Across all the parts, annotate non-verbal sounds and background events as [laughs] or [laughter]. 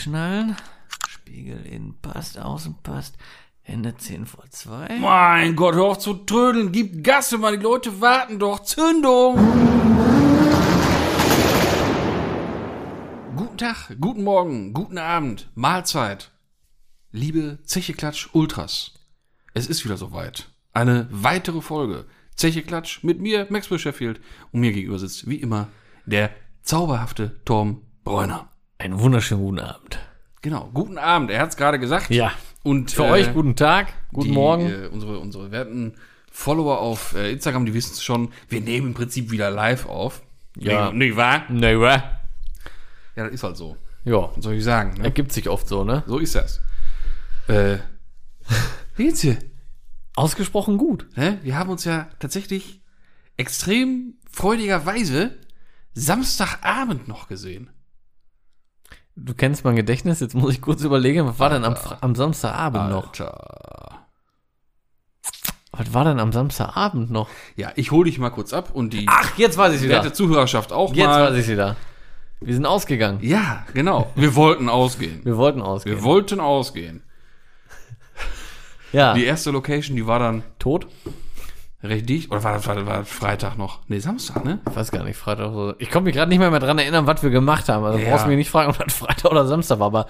einschnallen. Spiegel innen passt, außen passt. Hände 10 vor 2. Mein Gott, hör auf zu trödeln. Gib Gas, Mann. Die Leute warten doch. Zündung. Guten Tag, guten Morgen, guten Abend, Mahlzeit. Liebe Zeche Klatsch Ultras. Es ist wieder soweit. Eine weitere Folge. Zeche Klatsch mit mir, Maxwell Sheffield. Und mir gegenüber sitzt, wie immer, der zauberhafte Tom Bräuner. Einen wunderschönen guten Abend. Genau, guten Abend. Er hat es gerade gesagt. Ja. Und Für äh, euch guten Tag, guten die, Morgen. Äh, unsere, unsere werten Follower auf äh, Instagram, die wissen es schon. Wir nehmen im Prinzip wieder live auf. Ja. Nee, nicht wahr? Nee, wa? Ja, das ist halt so. Ja. Was soll ich sagen? Ne? Ergibt sich oft so, ne? So ist das. Äh, [laughs] wie geht's dir? Ausgesprochen gut. Ne? Wir haben uns ja tatsächlich extrem freudigerweise Samstagabend noch gesehen. Du kennst mein Gedächtnis, jetzt muss ich kurz überlegen, was war denn am, am Samstagabend noch? Alter. Was war denn am Samstagabend noch? Ja, ich hole dich mal kurz ab und die Ach, jetzt weiß ich werte Zuhörerschaft auch Jetzt mal. weiß ich wieder. Wir sind ausgegangen. Ja, genau. Wir wollten ausgehen. Wir wollten ausgehen. Wir wollten ausgehen. ja. Die erste Location, die war dann Tot? Recht dicht. Oder war das, war, war Freitag noch? Nee, Samstag, ne? Ich weiß gar nicht, Freitag so. Ich komme mich gerade nicht mehr, mehr dran erinnern, was wir gemacht haben. Also Ja. brauchst du mich nicht fragen, [laughs] ob das Freitag oder Samstag war, aber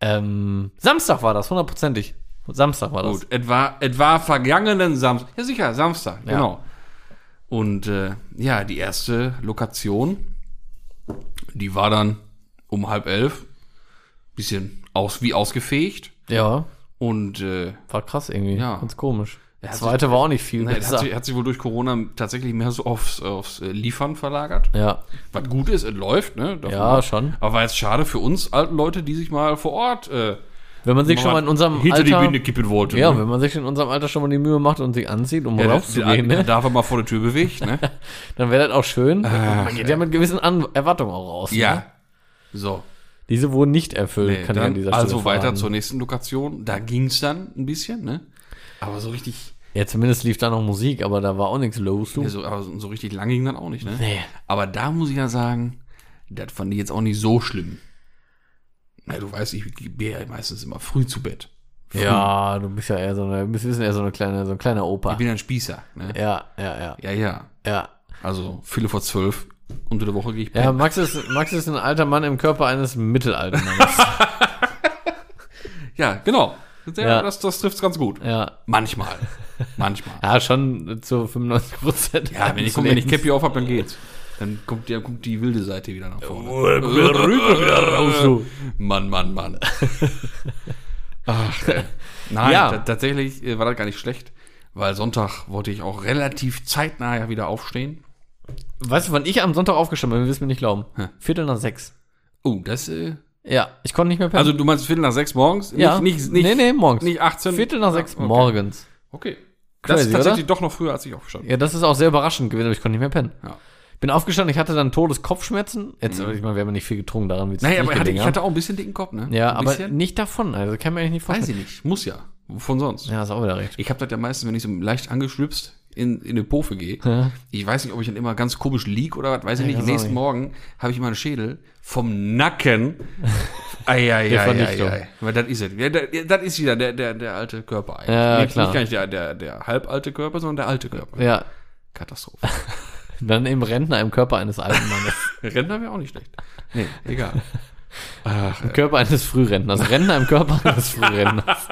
ähm, Samstag war das, hundertprozentig. Samstag war das. Gut, etwa, etwa vergangenen Samstag. Ja, sicher, Samstag, Ja. genau. Und äh, ja, die erste Lokation, die war dann um halb elf. Bisschen aus, wie ausgefegt. Ja, Und äh, war krass irgendwie. Ja. Ganz komisch. Hat zweite war auch nicht viel ne, das hat, besser. sich, hat sich wohl durch Corona tatsächlich mehr so aufs, aufs äh, Liefern verlagert. Ja, Was gut ist, es läuft, ne? Davon ja, schon. Aber war jetzt schade für uns alten Leute, die sich mal vor Ort äh, Wenn man sich schon mal in unserem hinter die Alter, Binde kippen wollten. ja, ne? wenn man sich in unserem Alter schon mal die Mühe macht und sich anzieht, um Ja, der, rauszugehen, der, der ne, darf er mal vor der Tür bewegt, ne? [laughs] dann wäre das auch schön. man geht ja mit gewissen An Erwartungen auch raus. Ne? ja. So. Diese wurden nicht erfüllt, Nee, kann ich an dieser Stelle also weiter verraten. zur nächsten Lokation. Da ging's dann ein bisschen, ne? Aber so richtig, Ja, zumindest lief da noch Musik, aber da war auch nichts los, du. ja, so, aber so richtig lang ging dann auch nicht, ne? Nee. Aber da muss ich ja sagen, das fand ich jetzt auch nicht so schlimm. Na, du weißt, ich gehe ja meistens immer früh zu Bett. Früh. Ja, du bist ja eher so eine, bist eher so eine kleine, so ein kleiner Opa. Ich bin ja ein Spießer, ne? Ja, ja, ja, Ja, ja. ja. Also, viele vor zwölf. Unter der Woche gehe ich Ja, pennen. Max ist, Max ist ein alter Mann im Körper eines mittelalten Mannes. [laughs] Ja, genau. Ja, Ja. Das, das trifft's ganz gut. ja. Manchmal. Manchmal. [laughs] Ja, schon zu 95 Prozent. Ja, wenn ich, wenn ich Cappy auf hab, dann geht's. Dann kommt, ja, kommt die wilde Seite wieder nach vorne. raus, du. Mann, Mann, Mann. [laughs] Ach, ey. Nein, Ja. ta- tatsächlich äh, war das gar nicht schlecht, weil Sonntag wollte ich auch relativ zeitnah ja wieder aufstehen. Weißt du, wann ich am Sonntag aufgestanden bin? Wir wissen mir nicht glauben. Hä? Viertel nach sechs. Oh, das, äh, Ja, ich konnte nicht mehr pennen. also du meinst Viertel nach sechs morgens? ja. Nicht, nicht, nicht, nee, nee, morgens. nicht 18? Viertel nach sechs okay. morgens. Okay. Das Crazy, ist tatsächlich oder? doch noch früher, als ich aufgestanden Ja, das ist auch sehr überraschend gewesen, aber ich konnte nicht mehr pennen. Ja. Bin aufgestanden, ich hatte dann Todeskopfschmerzen. Jetzt, ich meine, wir haben nicht viel getrunken, daran wird bin. Naja, aber ich hatte, ich hatte auch ein bisschen dicken Kopf, ne? Ja, ein aber bisschen. nicht davon. Also kann man eigentlich nicht Weiß vorstellen. ich nicht. Muss ja. Wovon sonst? Ja, ist auch wieder recht. Ich habe das ja meistens, wenn ich so leicht angeschwipst in, in eine Pofe gehe. Ja. Ich weiß nicht, ob ich dann immer ganz komisch lieg oder was, weiß ich Ja, nicht. nächsten nicht. Morgen habe ich meinen Schädel vom Nacken. [laughs] Weil das ist es. Das ist wieder der, der, der alte Körper eigentlich. Ja, nicht, klar. nicht gar nicht der, der, der halbalte Körper, sondern der alte Körper. Ja, Katastrophe. [laughs] dann im Rentner im Körper eines alten Mannes. [laughs] Rentner wäre auch nicht schlecht. Nee, egal. Ach, Im Körper eines Frührentners. Rentner im Körper eines Frührentners.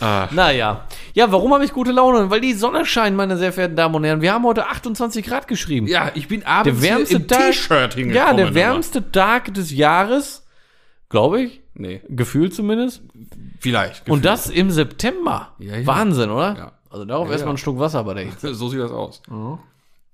Ach. Naja. Ja, warum habe ich gute Laune? Weil die Sonne scheint, meine sehr verehrten Damen und Herren. Wir haben heute 28 Grad geschrieben. Ja, ich bin abends der wärmste im. T-Shirt hingekommen. Ja, der wärmste Tag des Jahres. Glaube ich. Nee, Gefühlt zumindest. vielleicht. Und gefühlt. das im September. Ja, ja. Wahnsinn, oder? Ja. Also darauf Ja, erstmal ein Schluck Wasser bei der [laughs] Hitze. So sieht das aus.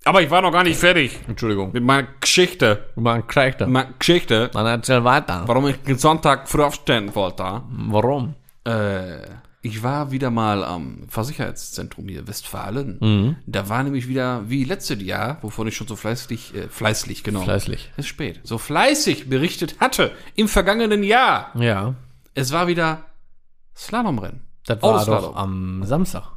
Aber ich war noch gar nicht fertig Entschuldigung. mit meiner Geschichte. Man kriegt er. Meine Geschichte, Man erzählt weiter. warum ich den Sonntag früh aufstehen wollte. Warum? Äh, ich war wieder mal am Versicherheitszentrum hier, Westfalen. Mhm. Da war nämlich wieder, wie letztes Jahr, wovon ich schon so fleißig, äh, fleißig, genau. Fleißig. Ist spät. So fleißig berichtet hatte im vergangenen Jahr. Ja. Es war wieder Slalomrennen. Das war Autoslalom. doch am Samstag.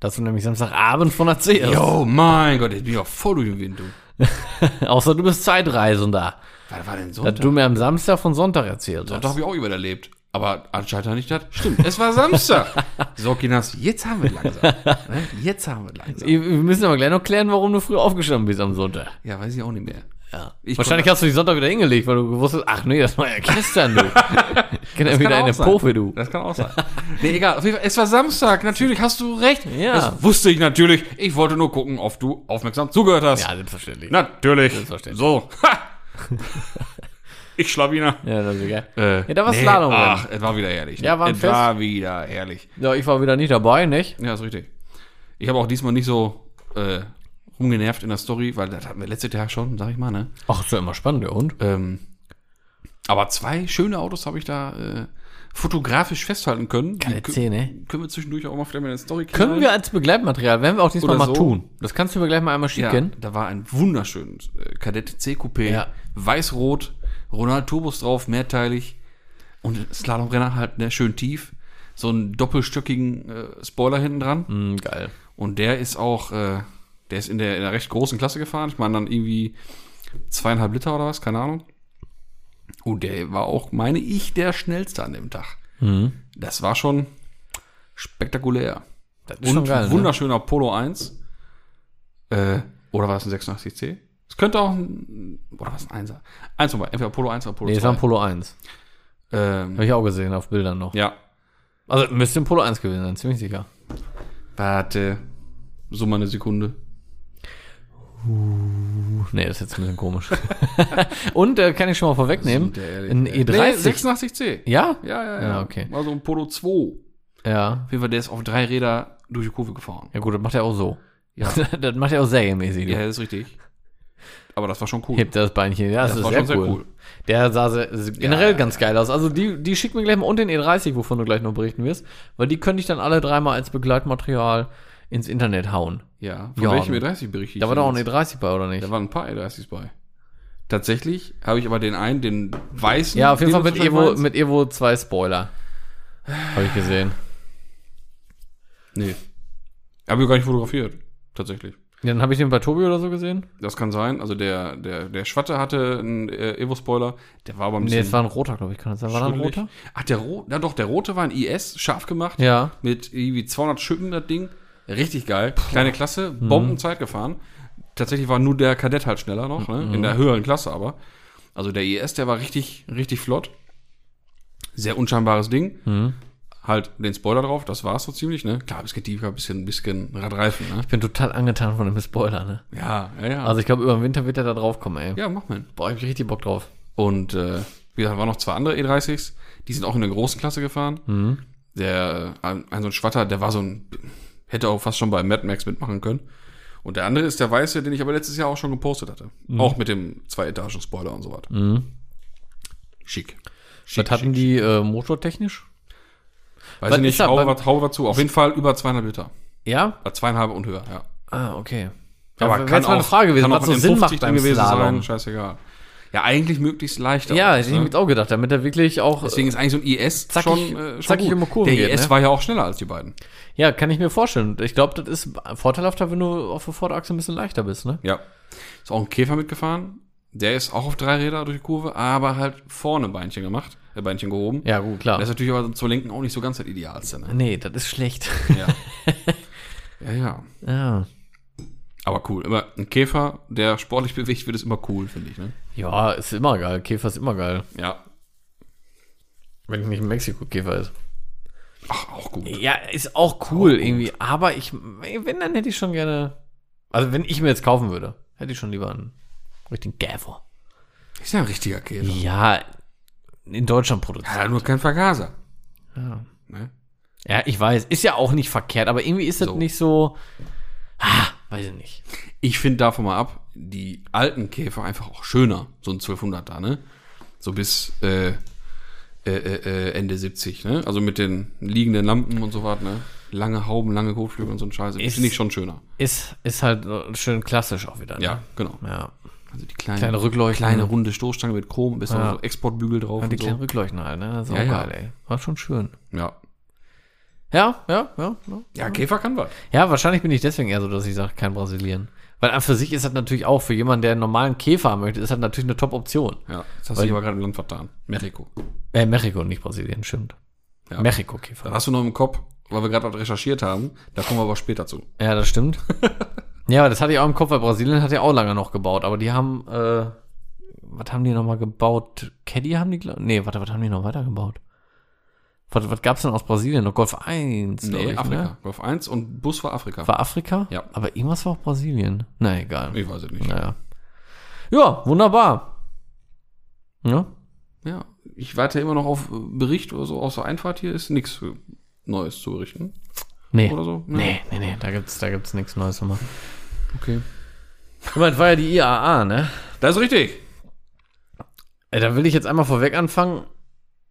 Das du nämlich Samstagabend von erzählst. Jo, mein Gott, ich bin ja voll durch den Wind, du. [laughs] Außer du bist Zeitreisender. Was war denn Sonntag? du mir am Samstag von Sonntag erzählt Sonntag hast. habe ich auch überlebt. Aber anscheinend nicht das. Stimmt, es war Samstag. [laughs] so, Kinas, jetzt haben wir langsam. Ne? Jetzt haben wir langsam. Wir müssen aber gleich noch klären, warum du früh aufgestanden bist am Sonntag. Ja, weiß ich auch nicht mehr. Ja. Ich Wahrscheinlich hast du die Sonntag wieder hingelegt, weil du gewusst hast, ach nee, das war ja gestern, du. [laughs] [laughs] Kennt ja wieder eine. Pofe, du. Das kann auch sein. nee, egal. Auf jeden Fall, es war Samstag. Natürlich hast du recht. Ja. Das wusste ich natürlich. Ich wollte nur gucken, ob du aufmerksam zugehört hast. Ja, selbstverständlich. Natürlich. Selbstverständlich. So. Ich Schlawiner. Ja, das ist egal. Äh, Ja, da war Slalom drin. Ach, es war wieder herrlich. ne? Ja, war ein es Fest. war wieder herrlich. Ja, ich war wieder nicht dabei, nicht? Ja, ist richtig. Ich habe auch diesmal nicht so äh, rumgenervt in der Story, weil das hatten wir letzte Tag schon, sag ich mal, ne? Ach, ist ja immer spannend, der Hund. Ähm, aber zwei schöne Autos habe ich da äh, fotografisch festhalten können. Keine Die kö- Zähne. Können wir zwischendurch auch mal vielleicht mal in der Story Können wir als Begleitmaterial, werden wir auch diesmal Oder mal so. tun. Das kannst du mir gleich mal einmal Ja, schicken. da war ein wunderschönes äh, Kadett C-Coupé, Ja. weiß-rot, Ronald Turbos drauf, mehrteilig und Slalomrenner halt ne, schön tief. So einen doppelstöckigen äh, Spoiler hinten dran. Hm, geil. Und der ist auch, äh, der ist in der, in der recht großen Klasse gefahren. Ich meine dann irgendwie zweieinhalb Liter oder was, keine Ahnung. Und der war auch, meine ich, der schnellste an dem Tag. Mhm. Das war schon spektakulär. Das ist Und schon geil. Ne? wunderschöner Polo 1. Äh, oder war es ein 86C? Könnte auch ein, oder was ein 1er? Eins vorbei, entweder Polo 1 oder Polo Nee, es 2. war ein Polo 1. ähm, Habe ich auch gesehen auf Bildern noch. ja, Also müsste ein Polo 1 gewesen sein, ziemlich sicher. warte, so mal eine Sekunde. Nee, das ist jetzt ein bisschen komisch. [laughs] Und äh, kann ich schon mal vorwegnehmen, Sind der ehrlich? ein Nee, E30. 86C. ja? Ja, ja, ja. Ja, okay. War so ein Polo 2. Ja. Auf jeden Fall, der ist auf drei Räder durch die Kurve gefahren. Ja gut, das macht er auch so. Ja. [laughs] das macht er auch serienmäßig. Ja, Ja, das ist richtig. Aber das war schon cool. Hebt das Beinchen. Ja, das, Das ist war sehr, schon sehr cool. Der sah sehr, generell Ja, ganz geil aus. Also die, die schickt mir gleich mal und den E30, wovon du gleich noch berichten wirst, weil die könnte ich dann alle dreimal als Begleitmaterial ins Internet hauen. Ja, von Ja, welchem ne. E30 berichte ich? Da war doch auch ein jetzt? E30 bei, oder nicht? Da waren ein paar E30s bei. Tatsächlich habe ich aber den einen, den weißen. Ja, auf jeden den Fall mit Evo, meinst. mit Evo 2 Spoiler. Habe ich gesehen. Nee. Habe ich gar nicht fotografiert. Tatsächlich. Ja, dann habe ich den bei Tobi oder so gesehen. Das kann sein. Also der, der, der Schwatte hatte einen äh, Evo-Spoiler. Der war aber ein Nee, bisschen. es war ein roter, glaube ich. Kann das sein? War das ein roter? Ach, der rote. Ja, doch, der rote war ein IS, scharf gemacht. Ja. Mit irgendwie 200 Schippen, das Ding. Richtig geil. Kleine Klasse, Mhm. Bombenzeit gefahren. Tatsächlich war nur der Kadett halt schneller noch, ne? Mhm. In der höheren Klasse aber. Also der IS, der war richtig, richtig flott. Sehr unscheinbares Ding. Mhm. Halt den Spoiler drauf, das war's so ziemlich, ne? Klar, bisschen tiefer, bisschen, bisschen Radreifen, ne? Ich bin total angetan von dem Spoiler, ne? Ja, ja, ja. Also ich glaube, über den Winter wird er da drauf kommen, ey. ja, mach mal. Boah, ich hab richtig Bock drauf. Und äh, wie gesagt, waren noch zwei andere E30s, die sind auch in der großen Klasse gefahren. Mhm. Der, äh, ein, ein so ein Schwatter, der war so ein, hätte auch fast schon bei Mad Max mitmachen können. Und der andere ist der weiße, den ich aber letztes Jahr auch schon gepostet hatte. Auch mit dem Zwei-Etagen-Spoiler und so weiter. Mhm. Schick. Schick, Was hatten die äh, motortechnisch? Weiß was ich nicht, hau, was, hau was zu. Auf jeden Fall über zweieinhalb Liter. Ja? Äh, zweieinhalb und höher, ja. Ah, okay. Aber wäre kann mal eine auch- Frage gewesen, was auch so in Sinn 50 macht beim gewesen Slalom. sein, scheißegal. Ja, eigentlich möglichst leicht. Ja, auch, hätte ich mir ne? jetzt auch gedacht, damit er wirklich auch. Deswegen ist eigentlich so ein IS Zackig- schon, äh, schon gut. die Kurven Der IS ne? war ja auch schneller als die beiden. Ja, kann ich mir vorstellen. Ich glaube, das ist vorteilhafter, wenn du auf der Vorderachse ein bisschen leichter bist, ne? Ja. Ist auch ein Käfer mitgefahren. Der ist auch auf drei Räder durch die Kurve, aber halt vorne Beinchen gemacht, Beinchen gehoben. Ja, gut, klar. Das ist natürlich aber zum Lenken auch nicht so ganz das Idealste. Ne? nee, das ist schlecht. Ja. [laughs] ja, ja. ja. Aber cool. Immer ein Käfer, der sportlich bewegt wird, ist immer cool, finde ich. Ne? Ja, ist immer geil. Käfer ist immer geil. Ja. Wenn nicht ein Mexiko-Käfer ist. Ach, auch gut. Ja, ist auch cool irgendwie. Aber ich, wenn, dann hätte ich schon gerne. Also, wenn ich mir jetzt kaufen würde, hätte ich schon lieber einen richtigen Käfer. Ist ja ein richtiger Käfer. Ja, in Deutschland produziert. Ja, nur kein Vergaser. Ja. Ne? ja, ich weiß. Ist ja auch nicht verkehrt, aber irgendwie ist das So. nicht so. Ah, weiß ich nicht. Ich finde davon mal ab, die alten Käfer einfach auch schöner. So ein 1200er, ne? So bis äh, äh, äh, Ende 70, ne? Also mit den liegenden Lampen und so was, ne? Lange Hauben, lange Kotflügel und so ein Scheiß. Ist- Finde ich schon schöner. Ist, ist halt schön klassisch auch wieder. Ne? Ja, genau. Ja. Also die kleine, Kleine Rückleuchten. kleine runde Stoßstange mit Chrom, bis Ja. so Exportbügel drauf Und die und kleinen so. Rückleuchten halt, ne? Das ist Ja, auch ja. geil, ey. War schon schön. Ja. Ja, ja, ja. Ja, Ja, Käfer kann was. ja wahrscheinlich bin ich deswegen eher so, dass ich sage, kein Brasilien. Weil an für sich ist das natürlich auch für jemanden, der einen normalen Käfer haben möchte, ist das natürlich eine Top-Option. Ja, das hast du aber gerade im Land vertan. Mexiko. Äh, Mexiko, nicht Brasilien, stimmt. Ja. Mexiko-Käfer. Hast du noch im Kopf, weil wir gerade recherchiert haben, da kommen wir aber später zu. Ja, das stimmt. [laughs] ja, das hatte ich auch im Kopf, weil Brasilien hat ja auch lange noch gebaut, aber die haben, äh, was haben die nochmal gebaut? Caddy haben die, nee, warte, was haben die noch weiter gebaut? Was, was gab's denn aus Brasilien? Noch Golf 1, glaub Nee, ich, Afrika. Ne? Golf 1 und Bus war Afrika. War Afrika? Ja. Aber irgendwas war auch Brasilien. Na, egal. ich weiß es nicht. Naja. Ja, wunderbar. Ja? Ja, ich warte immer noch auf Bericht oder so aus der Einfahrt hier. Ist nichts Neues zu berichten. Nee. Oder so? Nee, nee, nee, da gibt's, da gibt's nichts Neues immer. Okay. Ich meine, das war ja die IAA, ne? Das ist richtig. Ey, da will ich jetzt einmal vorweg anfangen.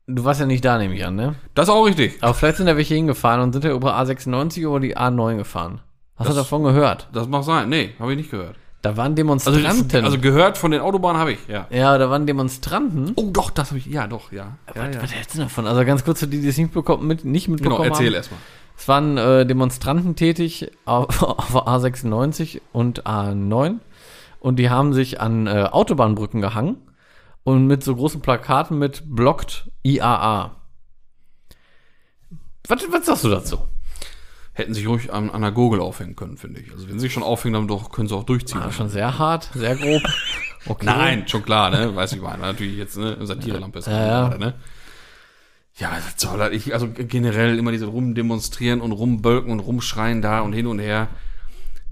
Du warst ja nicht da, nehme ich an, ne? Das ist auch richtig. Aber vielleicht sind da welche hingefahren und sind ja über A96 über die A9 gefahren. Hast Das- du davon gehört? Das mag sein. Nee, habe ich nicht gehört. Da waren Also, Demonstranten. also gehört von den Autobahnen habe ich, ja. ja, da waren Demonstranten. Oh, doch, das habe ich. Ja, doch, ja. ja, ja. Was hältst du davon? Also ganz kurz für die, die es nicht, bekommen, mit, nicht mitbekommen Genau, erzähl haben. erstmal. Es waren äh, Demonstranten tätig auf, [laughs] auf A96 und A9 und die haben sich an äh, Autobahnbrücken gehangen und mit so großen Plakaten mit blockt IAA. Was, was sagst du dazu? Hätten sich ruhig an, an der Gurgel aufhängen können, finde ich. Also wenn sie sich schon aufhängen, dann doch, können sie auch durchziehen. War schon sehr hart, sehr grob. [laughs] Okay. Nein, schon klar, ne? Weiß ich mal. Natürlich jetzt, ne? Satirelampe ist Ja, ja. gerade, ne? Ja, das soll halt, ich, also generell immer diese rumdemonstrieren und rumbölken und rumschreien da und hin und her.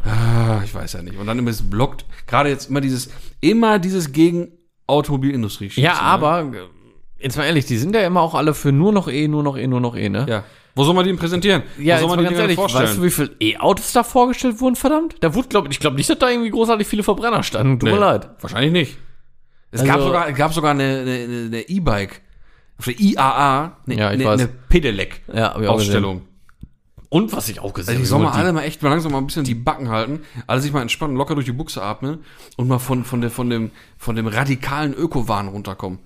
Ah, ich weiß ja nicht. Und dann immer das blockt, gerade jetzt immer dieses, immer dieses gegen Automobilindustrie Ja, ne? aber äh, jetzt mal ehrlich, die sind ja immer auch alle für nur noch E, nur noch E, nur noch E, ne? Ja. Wo soll man die denn präsentieren? Ja, Wo soll man die ganz ehrlich, vorstellen? weißt du, wie viele E-Autos da vorgestellt wurden, verdammt? Da wurde, glaub, ich glaube nicht, dass da irgendwie großartig viele Verbrenner standen. Tut mir Nee, leid. Wahrscheinlich nicht. Es Also- gab sogar, es gab sogar eine, eine, eine- eine E-Bike, auf der IAA, eine, Ja, ich eine, eine Pedelec-Ausstellung. Ja, ich. Und was ich auch gesehen Also die habe, sollen mal die- alle mal echt mal langsam mal ein bisschen die Backen halten, alle sich mal entspannen, locker durch die Buchse atmen und mal von, von, der, von, dem, von dem radikalen Ökowahn runterkommen.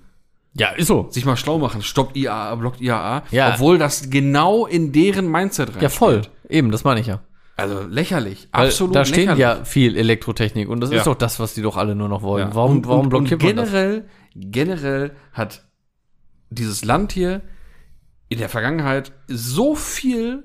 Ja, ist so. Sich mal schlau machen, stoppt IAA, blockt IAA, Ja. obwohl das genau in deren Mindset rein. Ja, voll. Eben, das meine ich ja. Also lächerlich, Weil absolut da steht lächerlich. ja viel Elektrotechnik und das Ja. ist doch das, was die doch alle nur noch wollen. Ja. Warum, und, warum und, blockiert und man das? generell, generell hat dieses Land hier in der Vergangenheit so viel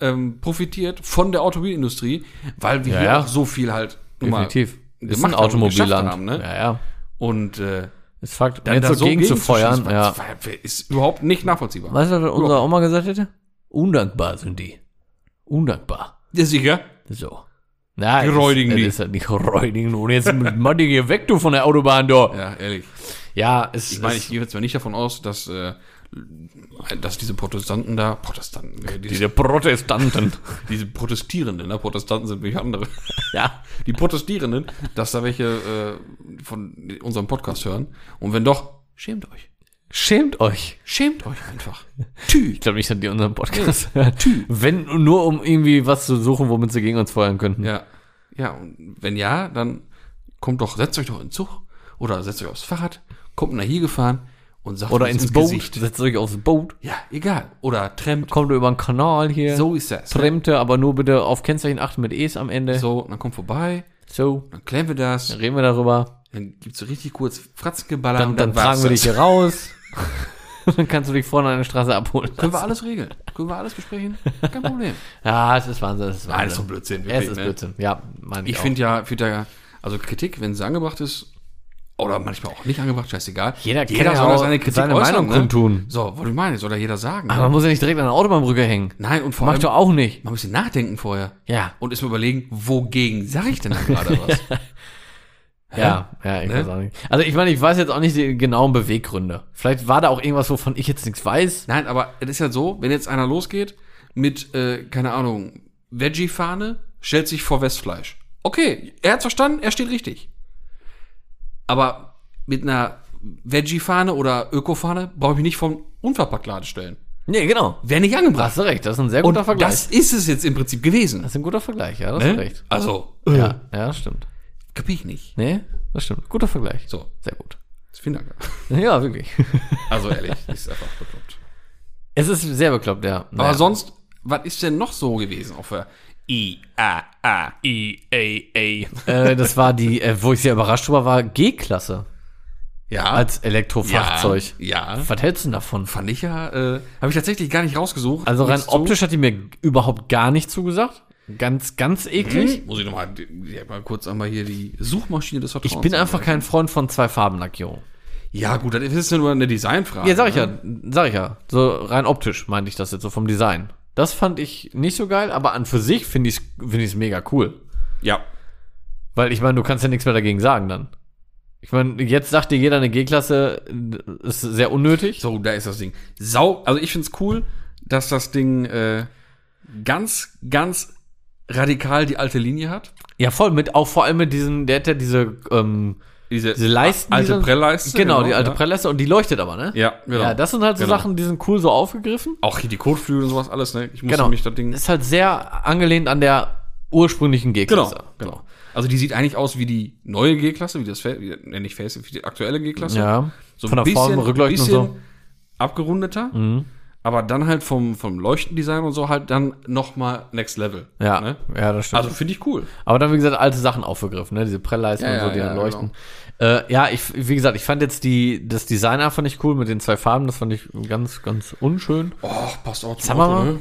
ähm, profitiert von der Automobilindustrie, weil wir Ja, hier ja. auch so viel halt Definitiv. Ist gemacht ein und geschafft Automobilland. haben, ne? Ja, ja. Und äh, Ist Fakt. Dann jetzt da so gegen zu feuern, ja. das ist überhaupt nicht nachvollziehbar. Weißt du, was unser Oma gesagt hätte? Undankbar sind die. Undankbar. Ja, sicher. So. Na, Die das- räudigen das die. ist halt nicht [laughs] räudigen. Und jetzt mach dich hier weg, du von der Autobahn, da. Ja, ehrlich. Ja, es Ich meine, ich gehe jetzt mal nicht davon aus, dass, äh, dass diese Protestanten da, Protestanten, äh, diese, diese Protestanten. [laughs] diese Protestierenden, ne? Protestanten sind wirklich andere. [laughs] ja. die Protestierenden, dass da welche äh, von unserem Podcast hören. Und wenn doch, schämt euch. Schämt euch. Schämt euch einfach. Tü. Ich glaube nicht, dass die unseren Podcast hören. Wenn nur um irgendwie was zu suchen, womit sie gegen uns feuern könnten. Ja. Ja, und wenn ja, dann kommt doch, setzt euch doch in den Zug oder setzt euch aufs Fahrrad, kommt nach hier gefahren und sagt Oder uns ins Boot. Gesicht. Setzt euch aufs Boot. Ja, egal. Oder trampt. Kommt über den Kanal hier. So ist das. Tremte, aber nur bitte auf Kennzeichen achten mit E's am Ende. So. So, dann kommt vorbei, so. dann klären wir das, Reden wir darüber. dann gibt's so richtig kurz Fratzengeballer Dann, und dann war's tragen wir das. dich hier raus. [laughs] dann kannst du dich vorne an der Straße abholen. Können wir alles regeln? Können wir alles besprechen? Kein Problem. [laughs] Ja, es ist Wahnsinn. Es ist Wahnsinn. Nein, das ist doch Blödsinn. Es ist ne? Blödsinn. Ja, meine ich, Ich finde ja, find ja, also Kritik, wenn sie angebracht ist, oder manchmal auch nicht angebracht, scheißegal. Jeder kann jeder ja soll auch seine Kritik seine äußern, Meinung ne? kundtun. So, was ich meine, soll ja jeder sagen. Aber ne? man muss ja nicht direkt an der Autobahnbrücke hängen. Nein, und vor Mach allem, doch auch nicht. man muss nachdenken vorher. Ja. Und erst mal überlegen, wogegen sage ich denn da gerade [laughs] was? Ja, ja, ich Ne? weiß auch nicht. Also ich meine, ich weiß jetzt auch nicht die genauen Beweggründe. Vielleicht war da auch irgendwas, wovon ich jetzt nichts weiß. Nein, aber es ist ja so, wenn jetzt einer losgeht mit, äh, keine Ahnung, Veggie-Fahne, stellt sich vor Westfleisch. Okay, er hat verstanden, er steht richtig. Aber mit einer Veggie-Fahne oder Öko-Fahne brauche ich mich nicht vom Unverpacktladen stellen. Nee, genau. Wäre nicht angebracht. Hast du recht, das ist ein sehr Und guter Vergleich. das ist es jetzt im Prinzip gewesen. das ist ein guter Vergleich, ja, das Ne? recht. Also, Ja, äh, ja, das stimmt. kapier ich nicht. Nee, das stimmt. Guter Vergleich. So, Sehr gut. vielen Dank. [laughs] Ja, wirklich. [laughs] Also ehrlich, ist einfach bekloppt. es ist sehr bekloppt, ja. Aber sonst, was ist denn noch so gewesen auf der I, A, A. E, A, A. äh, das war die, äh, wo ich sehr überrascht war, war G-Klasse Ja. als Elektrofahrzeug. Ja. ja. Was hältst du denn davon? Fand ich ja, äh, habe ich tatsächlich gar nicht rausgesucht. Also rein du? optisch hat die mir überhaupt gar nicht zugesagt. Ganz, ganz eklig. Hm? Muss ich nochmal, ja, mal kurz einmal hier die Suchmaschine des Vertrauens. Ich bin einfach kein Freund von zwei Farbenlackierung. Ja, gut, das ist ja nur eine Designfrage. Ja, sag ich ne? ja, sag ich ja. So rein optisch meinte ich das jetzt so vom Design. Das fand ich nicht so geil, aber an für sich finde ich es find ich's mega cool. Ja. Weil ich meine, du kannst ja nichts mehr dagegen sagen dann. Ich meine, jetzt sagt dir jeder eine G-Klasse äh, ist sehr unnötig. So, da ist das Ding. Sau, also ich find's cool, dass das Ding äh, ganz, ganz radikal die alte Linie hat. Ja, voll mit, auch vor allem mit diesen, der hat ja diese, ähm, Diese, diese Leisten. alte Prellleiste. Genau, die alte ja. Prellleiste und die leuchtet aber, ne? Ja, genau. Ja, das sind halt so Genau. Sachen, die sind cool so aufgegriffen. Auch hier die Kotflügel und sowas alles, ne? Ich muss Genau. mich das Ding. Ist halt sehr angelehnt an der ursprünglichen G-Klasse. Genau, genau. Also die sieht eigentlich aus wie die neue G-Klasse, wie das, wie, äh, nicht Face, wie die aktuelle G-Klasse. Ja, So von der Form, Rückleuchten und bisschen so. Mhm. abgerundeter. Aber dann halt vom, vom Leuchtendesign und so halt dann noch mal Next Level. Ja, Ne? ja, das stimmt. Also finde ich cool. Aber dann, wie gesagt, alte Sachen aufgegriffen, ne? Diese Prellleisten Ja, und so, die ja, dann leuchten. Äh, ja, ich, wie gesagt, ich fand jetzt die, das Design einfach nicht cool mit den zwei Farben. Das fand ich ganz, ganz unschön. Oh, passt auch zum Auto, mal. ne?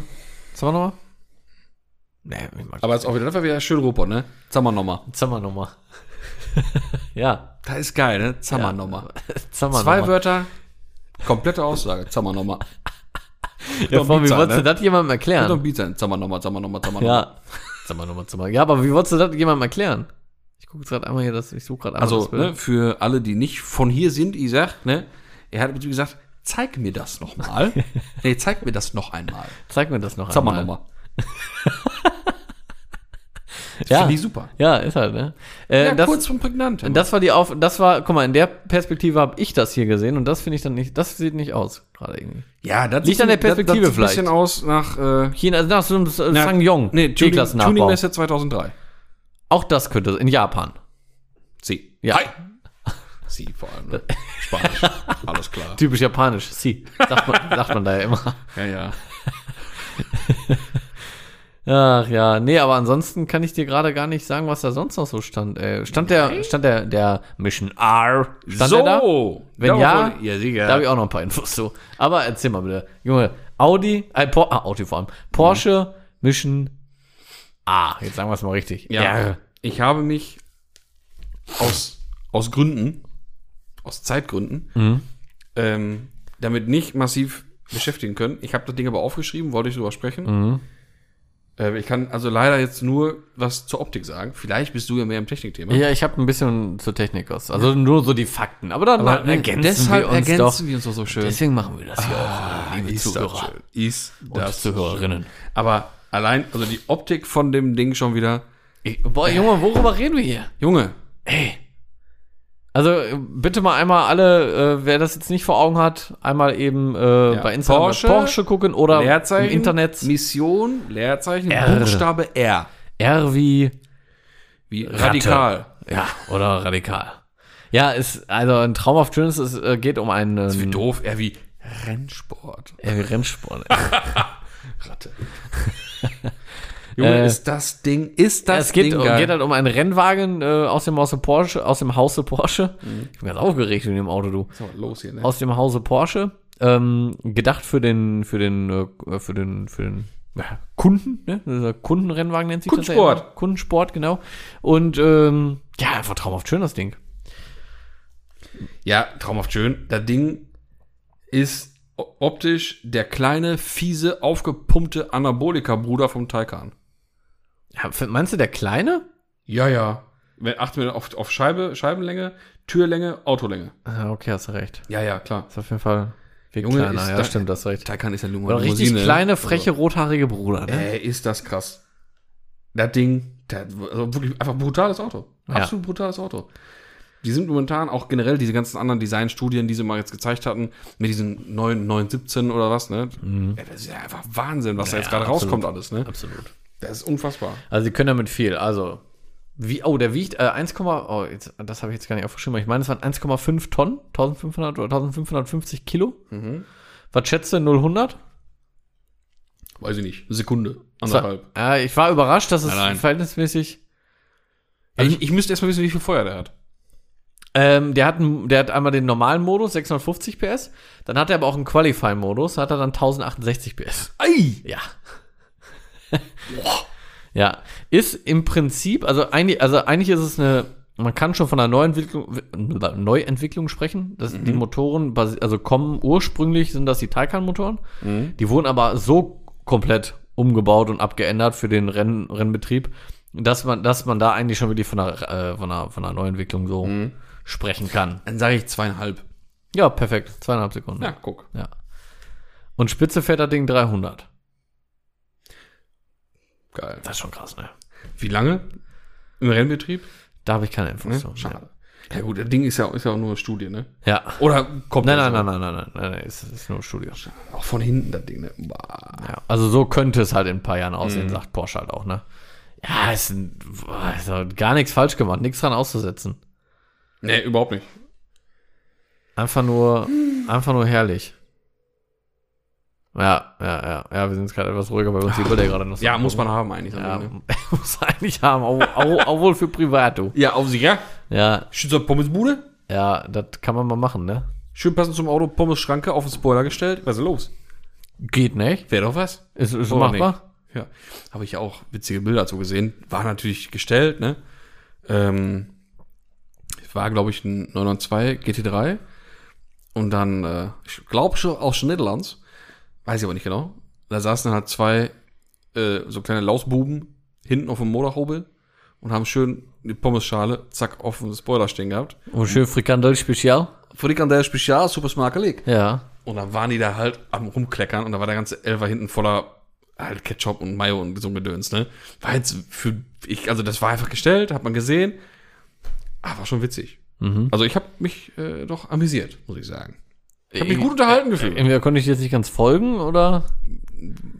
Was haben wir nochmal? Nee, ich mag Aber jetzt auch wieder, das war wieder schön Robot, ne? Zammernummer. Zammernummer. ja. Das ist geil, ne? Zammernummer. Zammernummer. Zwei Wörter, komplette Aussage. Zammernummer. Ja, vor, wie wolltest du ne? das jemandem erklären? ein Beat sein. Zammernummer, Zammernummer, Zammernummer. Ja. Zammernummer, Zammernummer. Ja, aber wie wolltest du das jemandem erklären? Ich gucke gerade einmal hier, das, ich suche gerade Also, ne, für alle, die nicht von hier sind, sag, ne, er hat gesagt, zeig mir das noch mal. [laughs] nee, zeig mir das noch einmal. Zeig mir das noch einmal. Zammernummer. [laughs] Ja. Finde ich super. Ja, ist halt, ne? Äh, Ja, das, kurz und prägnant. das war die Auf, das war, guck mal, in der Perspektive habe ich das hier gesehen und das finde ich dann nicht, das sieht nicht aus, gerade irgendwie. ja, das Liegt sieht- an der das- das Perspektive sieht ein vielleicht. bisschen aus nach, äh, China, nach so einem na, Sang-Yong, Nee, Tuning, G-Klassennachbau. Tuning-Messe 2003. Auch das könnte, in Japan. Sie. Ja. Hi. Sie vor allem. Ne? Spanisch. [laughs] Alles klar. Typisch japanisch, si. Sagt man, sagt man da ja immer. Ja, ja. [laughs] Ach ja, nee, aber ansonsten kann ich dir gerade gar nicht sagen, was da sonst noch so stand. Äh, stand der, stand der, der Mission R, stand so. der da? Wenn ja, ja, sicher. Da habe ich auch noch ein paar Infos zu. Aber erzähl mal bitte. Junge, Audi, äh, Por ah, Audi vor allem. Porsche Mission A. Jetzt sagen wir es mal richtig. Ja. R. Ich habe mich aus, aus Gründen, aus Zeitgründen, Mhm. ähm, damit nicht massiv beschäftigen können. Ich habe das Ding aber aufgeschrieben, wollte ich drüber sprechen. Mhm. Äh, ich kann also leider jetzt nur was zur Optik sagen. Vielleicht bist du ja mehr im Technikthema. Ja, ich habe ein bisschen zur Technik was. Also nur so die Fakten. Aber dann Aber ergänzen deshalb wir uns ergänzen doch. wir uns doch so schön. Deswegen machen wir das hier auch, liebe ist das Zuhörer schön. Ist und das Zuhörerinnen. Aber allein, also die Optik von dem Ding schon wieder. Ich, boah, Junge, worüber reden wir hier? Junge, Ey. Also bitte mal einmal alle, äh, wer das jetzt nicht vor Augen hat, einmal eben äh, bei Instagram Porsche, Porsche, Porsche gucken oder im Internet Mission, Leerzeichen, R. Buchstabe R. R wie Wie Ratte. radikal. ja oder radikal. Ja, ist also ein traumhaft schönes. Es äh, geht um einen Wie ähm, doof, R wie Rennsport. R wie Rennsport. [laughs] [laughs] Ratte. [laughs] Junge, Äh, ist das Ding, ist das es geht, Ding geil. geht halt um einen Rennwagen äh, aus dem Hause Porsche, aus dem Hause Porsche. Mhm. Ich bin ganz aufgeregt in dem Auto, du. So, los hier, ne? Aus dem Hause Porsche. Ähm, gedacht für den, für den, äh, für den, für den ja, Kunden, ne? Dieser Kundenrennwagen nennt sich das ja Kundensport. Kundensport, genau. Und ähm, ja, einfach traumhaft schön das Ding. Ja, traumhaft schön. Das Ding ist optisch der kleine, fiese, aufgepumpte Anabolika-Bruder vom Taycan. Ja, meinst du der kleine? Ja, ja. Wenn- Achten wir auf, auf Scheibe, Scheibenlänge, Türlänge, Autolänge. Ah, okay, hast du recht. Ja, ja, klar. Ist auf jeden Fall viel Junge, kleiner. ist Ja, da- stimmt, das recht. Taycan ist ja nur eine richtig kleine, freche, rothaarige Bruder, ne? Äh, ist das krass. Das Ding, das, also wirklich einfach brutales Auto. Ja. Absolut brutales Auto. Die sind momentan auch generell diese ganzen anderen Designstudien, die sie mal jetzt gezeigt hatten, mit diesen neuen 917 oder was, ne? Ja, das ist ja einfach Wahnsinn, was da jetzt gerade rauskommt alles, ne? Absolut. Das ist unfassbar. Also, sie können damit viel. Also, wie, oh, der wiegt äh, 1, oh, jetzt, das habe ich jetzt gar nicht aufgeschrieben, aber ich meine, es waren 1,5 Tonnen, 1500 oder 1550 Kilo. Mhm. Was schätzt du, 0, 100? weiß ich nicht, eine Sekunde, Es war- anderthalb. Ja, ich war überrascht, dass es Nein, nein. verhältnismäßig. Also ich, ich müsste erstmal wissen, wie viel Feuer der hat. Ähm, der hat, einen- der hat einmal den normalen Modus, 650 PS. Dann hat er aber auch einen Qualifying-Modus, hat er dann 1068 PS. Ei! Ja. ja. Ist im Prinzip, also eigentlich, also eigentlich ist es eine, man kann schon von einer Neuentwicklung, Neuentwicklung sprechen. Das, Die Motoren, also kommen ursprünglich sind das die Taycan-Motoren. Die wurden aber so komplett umgebaut und abgeändert für den Renn, Rennbetrieb, dass man, dass man da eigentlich schon wirklich von einer, äh, von einer, von einer Neuentwicklung so sprechen kann. Dann sage ich zweieinhalb. Ja, perfekt. Zweieinhalb Sekunden. Ja, guck. Ja. Und Spitze fährt das Ding 300. Geil. Das ist schon krass, ne? Wie lange im Rennbetrieb? Da habe ich keine Infos Ne? Schade. Ja gut, das Ding ist ja, ist ja auch nur eine Studie, ne? Ja. Oder kommt Nein, das nein, so? nein, nein, nein, nein, nein, nein, es ist nur Studio. Auch von hinten das Ding, ne? Ja, also so könnte es halt in ein paar Jahren Mhm. aussehen, sagt Porsche halt auch, ne? Ja, ist, ein, ist gar nichts falsch gemacht, nichts dran auszusetzen. Nee, überhaupt nicht. Einfach nur, einfach nur herrlich. Ja, ja, ja, ja, wir sind jetzt gerade etwas ruhiger, weil uns die Bilder gerade noch so Ja, muss man haben eigentlich. Ja, ne? [laughs] muss eigentlich haben, auch, auch, auch wohl für privat, du. ja auf sicher. Ja, Schön so Pommesbude. ja, das kann man mal machen, ne? Schön passend zum Auto, Pommes-Schranke auf den Spoiler gestellt. Was ist los? Geht nicht. Wäre doch was. Ist, ist Oder machbar. Ja. Habe ich auch witzige Bilder zu gesehen. War natürlich gestellt, ne? Ähm, war, glaube ich, ein 992 GT3. Und dann, äh, ich glaube schon aus Niederlands. Weiß ich aber nicht genau. Da saßen halt zwei äh, so kleine Lausbuben hinten auf dem Motorhobel und haben schön die Pommesschale, zack, auf dem Spoiler stehen gehabt. Und schön Frikandel Spezial. Frikandel Spezial, super smakelig. Ja. Und dann waren die da halt am rumkleckern und da war der ganze Elfer hinten voller halt Ketchup und Mayo und so ein Gedöns, ne? War jetzt für ich, also das war einfach gestellt, hat man gesehen. Ah, war schon witzig. Also ich habe mich äh, doch amüsiert, muss ich sagen. Ich habe mich gut unterhalten gefühlt. Entweder konnte ich jetzt nicht ganz folgen oder,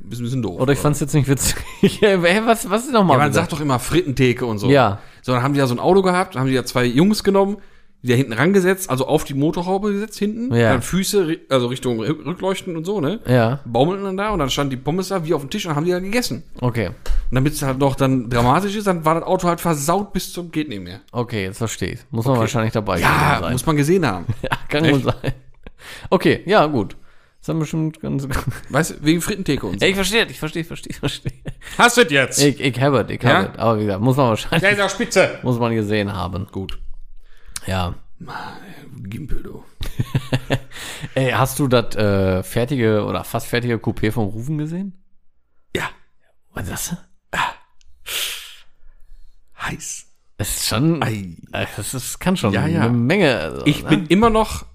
Bisschen, bisschen doof. oder ich fand es jetzt nicht witzig. [laughs] Hey, was, was ist nochmal? ja, man sagt doch immer Frittentheke und so. Ja. So, dann haben die ja so ein Auto gehabt, haben die ja zwei Jungs genommen, die da hinten rangesetzt, also auf die Motorhaube gesetzt hinten. Ja. Dann Füße, also Richtung Rück- Rückleuchten und so, ne? Ja, Baumelten dann da und dann stand die Pommes da wie auf dem Tisch und dann haben die da gegessen. okay. Und damit es halt noch dann dramatisch ist, dann war das Auto halt versaut bis zum geht nicht mehr. Okay, jetzt verstehe ich. Muss man wahrscheinlich dabei Ja, sein. muss man gesehen haben. [laughs] ja, kann Echt? gut sein. Okay, ja, gut. Das haben bestimmt ganz. Weißt du, wegen Frittentheke und so. Ja, ich verstehe, ich verstehe, ich verstehe, ich verstehe. Hast du jetzt? Ich, ich habe es, ich Ja? habe es. Aber wie gesagt, muss man wahrscheinlich, ist der Spitze. muss man gesehen haben. Gut. Ja. Gimpel, du. [laughs] Ey, hast du das äh, fertige oder fast fertige Coupé vom Rufen gesehen? Ja. Was ist das? Heiß. Es ist schon, Ei. das ist, kann schon Ja, ja. eine Menge. Also, Ich ne? bin immer noch,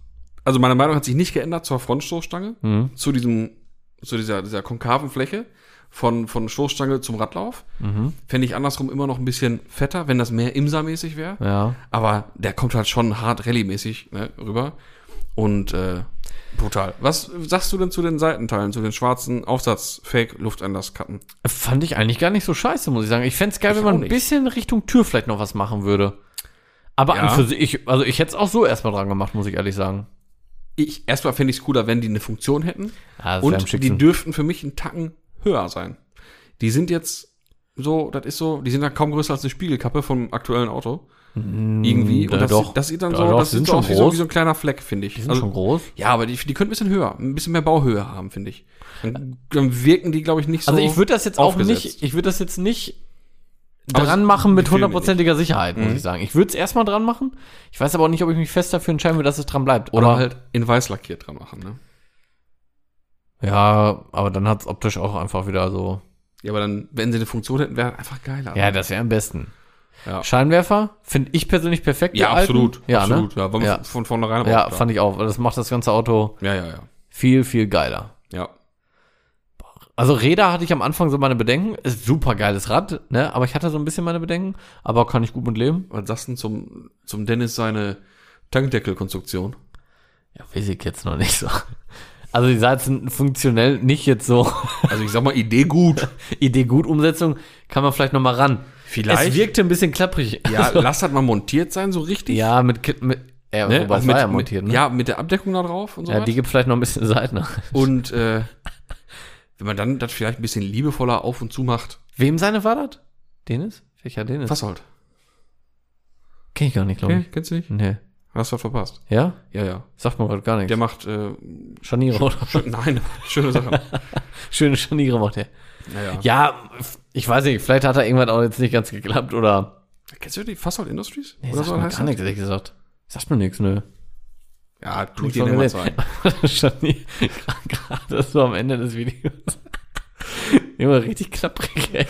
also meine Meinung hat sich nicht geändert zur Frontstoßstange, Mhm. zu diesem, zu dieser, dieser konkaven Fläche von, von Stoßstange zum Radlauf. Mhm. Fände ich andersrum immer noch ein bisschen fetter, wenn das mehr Imsa-mäßig wäre. Ja. Aber der kommt halt schon hart Rallye-mäßig ne, rüber. Und äh, brutal. Was sagst du denn zu den Seitenteilen, zu den schwarzen Aufsatz-Fake-Lufteinlasskappen? Fand ich eigentlich gar nicht so scheiße, muss ich sagen. Ich fände es geil, Ich wenn man ein bisschen Richtung Tür vielleicht noch was machen würde. Aber Ja. an für sich, also ich hätte es auch so erstmal dran gemacht, muss ich ehrlich sagen. Ich, erstmal fände ich es cooler, wenn die eine Funktion hätten. Am Und die dürften für mich einen Tacken höher sein. Die sind jetzt so, das ist so, die sind ja kaum größer als eine Spiegelkappe vom aktuellen Auto. Irgendwie. ja, Und das, doch. Sieht, das sieht dann Ja, so, doch, das sieht so schon aus wie so, wie so ein kleiner Fleck, finde ich. Die sind Also- schon groß. Ja, aber die, die können ein bisschen höher, ein bisschen mehr Bauhöhe haben, finde ich. Dann, dann wirken die, glaube ich, nicht so. Also ich würde das jetzt auch aufgesetzt. nicht, ich würde das jetzt nicht dran machen mit hundertprozentiger Sicherheit, muss Mhm. ich sagen. Ich würde es erstmal dran machen. Ich weiß aber auch nicht, ob ich mich fest dafür entscheiden würde, dass es dran bleibt. Oder Oder halt in weiß lackiert dran machen, ne? Ja, aber dann hat es optisch auch einfach wieder so. Ja, aber dann, wenn sie eine Funktion hätten, wäre einfach geiler. Ja, das wäre am besten. Ja. Scheinwerfer finde ich persönlich perfekt. Ja, alten. absolut. Ja, absolut. Ne? Ja, war Ja. von- vornherein aber Ja, klar. fand ich auch. Das macht das ganze Auto Ja, ja, ja. viel, viel geiler. Ja. Also Räder hatte ich am Anfang so meine Bedenken. Ist super geiles Rad, ne? Aber ich hatte so ein bisschen meine Bedenken. Aber kann ich gut mit leben. Was sagst du zum, zum Dennis seine Tankdeckelkonstruktion? Ja, weiß ich jetzt noch nicht so. Also die sah jetzt funktionell nicht jetzt so Also ich sag mal, Idee gut. [laughs] Idee gut Umsetzung, kann man vielleicht noch mal ran. Vielleicht. Es wirkte ein bisschen klapprig. Ja, Also, lass das mal montiert sein, so richtig. ja mit, mit ja, ne? wobei mit, war ja montiert, ne? Ja, mit der Abdeckung da drauf und so ja was. die gibt vielleicht noch ein bisschen Seiten. Und äh, wenn man dann das vielleicht ein bisschen liebevoller auf und zu macht, Wem seine war das? Dennis? Welcher Dennis? was halt. Kenn ich gar nicht, glaube Okay, ich. kennst du nicht? Nee. Hast du verpasst? Ja? Ja, ja. Sagt mir gerade gar nichts. Der macht, äh, Scharniere, oder? schön, nein, [laughs] schöne Sachen. [laughs] Schöne Scharniere macht er. Ja, ja. Ich weiß nicht, vielleicht hat er irgendwann auch jetzt nicht ganz geklappt oder. Kennst du die Fasshold Industries? Nee, Oder sagt so mir heißt gar nichts, ehrlich gesagt. Sagt mir nichts, ne? Ja, tu Nichts dir zeigen. [laughs] Scharnier, gerade so am Ende des Videos. Immer richtig klapprig, ey.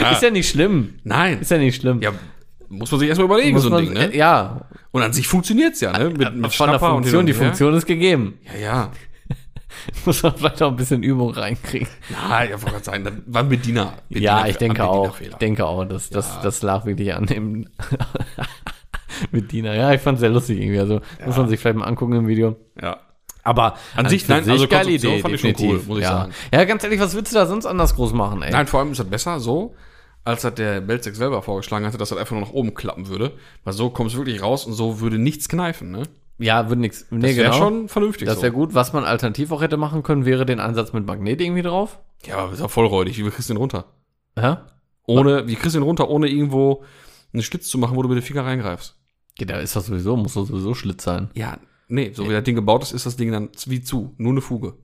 Ja. Ist ja nicht schlimm. Nein. Ist ja nicht schlimm. Ja, muss man sich erstmal überlegen, Muss so ein Ding, ne? Ja, Und an sich funktioniert's ja, ne? Mit, mit von der Schnapper und hin Funktion, und die her. Funktion ist gegeben. Ja, ja. [laughs] Muss man vielleicht auch ein bisschen Übung reinkriegen. Na, ich wollte gerade sagen, das war ein Bediener. Bediener Ja, ich denke auch. Bedienerfehler. Ich denke auch, dass das, das lag wirklich an dem [laughs] mit Dina. Ja, ich fand sehr lustig irgendwie. Also muss man sich vielleicht mal angucken im Video. Ja. Aber An sich, nein, also geile Konstruktion Idee, fand ich schon cool, muss ich ja. sagen. Ja, ganz ehrlich, was willst du da sonst anders groß machen, ey? Nein, vor allem ist das besser so, als hat der Belzec selber vorgeschlagen hatte, dass das einfach nur nach oben klappen würde. Weil so kommt es wirklich raus und so würde nichts kneifen, ne? Ja, würde nichts. Nee, Das wäre genau. schon vernünftig das so. wäre gut. Was man alternativ auch hätte machen können, wäre den Einsatz mit Magnet irgendwie drauf. Ja, aber ist ja vollräudig. Wie kriegst du den runter? Ja? Ohne, wie kriegst du den runter, ohne irgendwo einen Schlitz zu machen, wo du mit den Finger reingreifst? Ja, da ist das sowieso, muss doch sowieso Schlitz sein. Ja, nee, so wie das Ding gebaut ist, ist das Ding dann wie zu. Nur eine Fuge.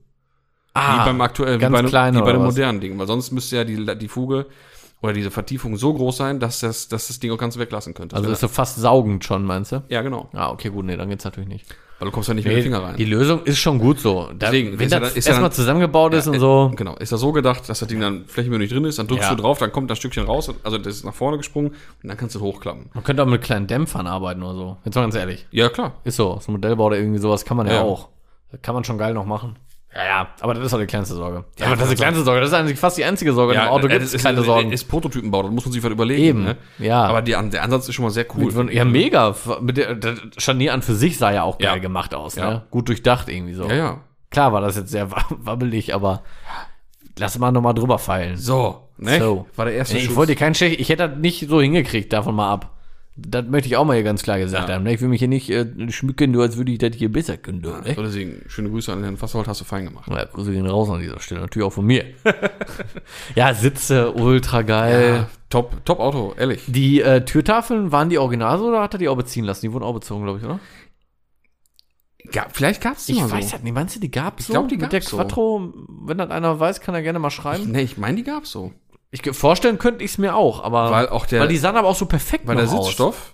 Ah, wie beim aktuellen, wie ganz bei, einem- wie bei dem modernen Ding. Weil sonst müsste ja die, die Fuge oder diese Vertiefung so groß sein, dass das, dass das Ding auch ganz weglassen könnte. Also ist so fast saugend schon, meinst du? ja, genau. Ah, okay, gut, nee, dann geht's natürlich nicht. Weil du kommst ja nicht mit den Finger rein. Die Lösung ist schon gut so. Da, Deswegen, wenn ja das ja erstmal zusammengebaut ist und äh, so. Genau. Ist das so gedacht, dass das Ding dann flächenmäßig drin ist, dann drückst Ja. du drauf, dann kommt das Stückchen raus, also das ist nach vorne gesprungen und dann kannst du hochklappen. Man könnte auch mit kleinen Dämpfern arbeiten oder so. Jetzt mal ganz ehrlich. Ja, klar. Ist so. So ein Modellbau oder irgendwie sowas kann man ja, Ja. auch. Das kann man schon geil noch machen. Ja, ja, aber das ist auch die kleinste Sorge. Ja, aber das ist die kleinste Sorge. Das ist eigentlich fast die einzige Sorge. Im Auto äh, gibt das es ist, keine ist, Sorgen. Ist Prototypenbau, da muss man sich was überlegen. Eben, Ne? ja. Aber die, der Ansatz ist schon mal sehr cool. Mit- Ja, mega. Mit der, der Scharnier an für sich sah ja auch geil Ja. gemacht aus. Ja. Ne? Gut durchdacht irgendwie so. Ja, ja. Klar war das jetzt sehr wa- wabbelig, aber lass mal nochmal drüber feilen. So, ne? So. War der erste ich Schuss. wollte dir keinen Schech, ich hätte das nicht so hingekriegt, davon mal ab. Das möchte ich auch mal hier ganz klar gesagt Ja. haben. ne? Ich will mich hier nicht äh, schmücken, nur als würde ich das hier besser können. Ne? So, deswegen, schöne Grüße an Herrn Fassold, hast du fein gemacht. Ja, Grüße gehen raus an dieser Stelle, natürlich auch von mir. [laughs] ja, Sitze, ultra geil. Ja, top, top Auto, ehrlich. Die äh, Türtafeln, waren die original so oder hat er die auch beziehen lassen? Die wurden auch bezogen, glaube ich, oder? Ja, vielleicht gab's die Ich mal weiß so. halt nicht, meinst du, die gab's Ich glaub, die Mit der gab's so. Quattro, wenn das einer weiß, kann er gerne mal schreiben. Nee, ich meine, die gab's so. Ich vorstellen könnte ich es mir auch, aber Weil auch der- weil die sahen aber auch so perfekt Weil der aus. Sitzstoff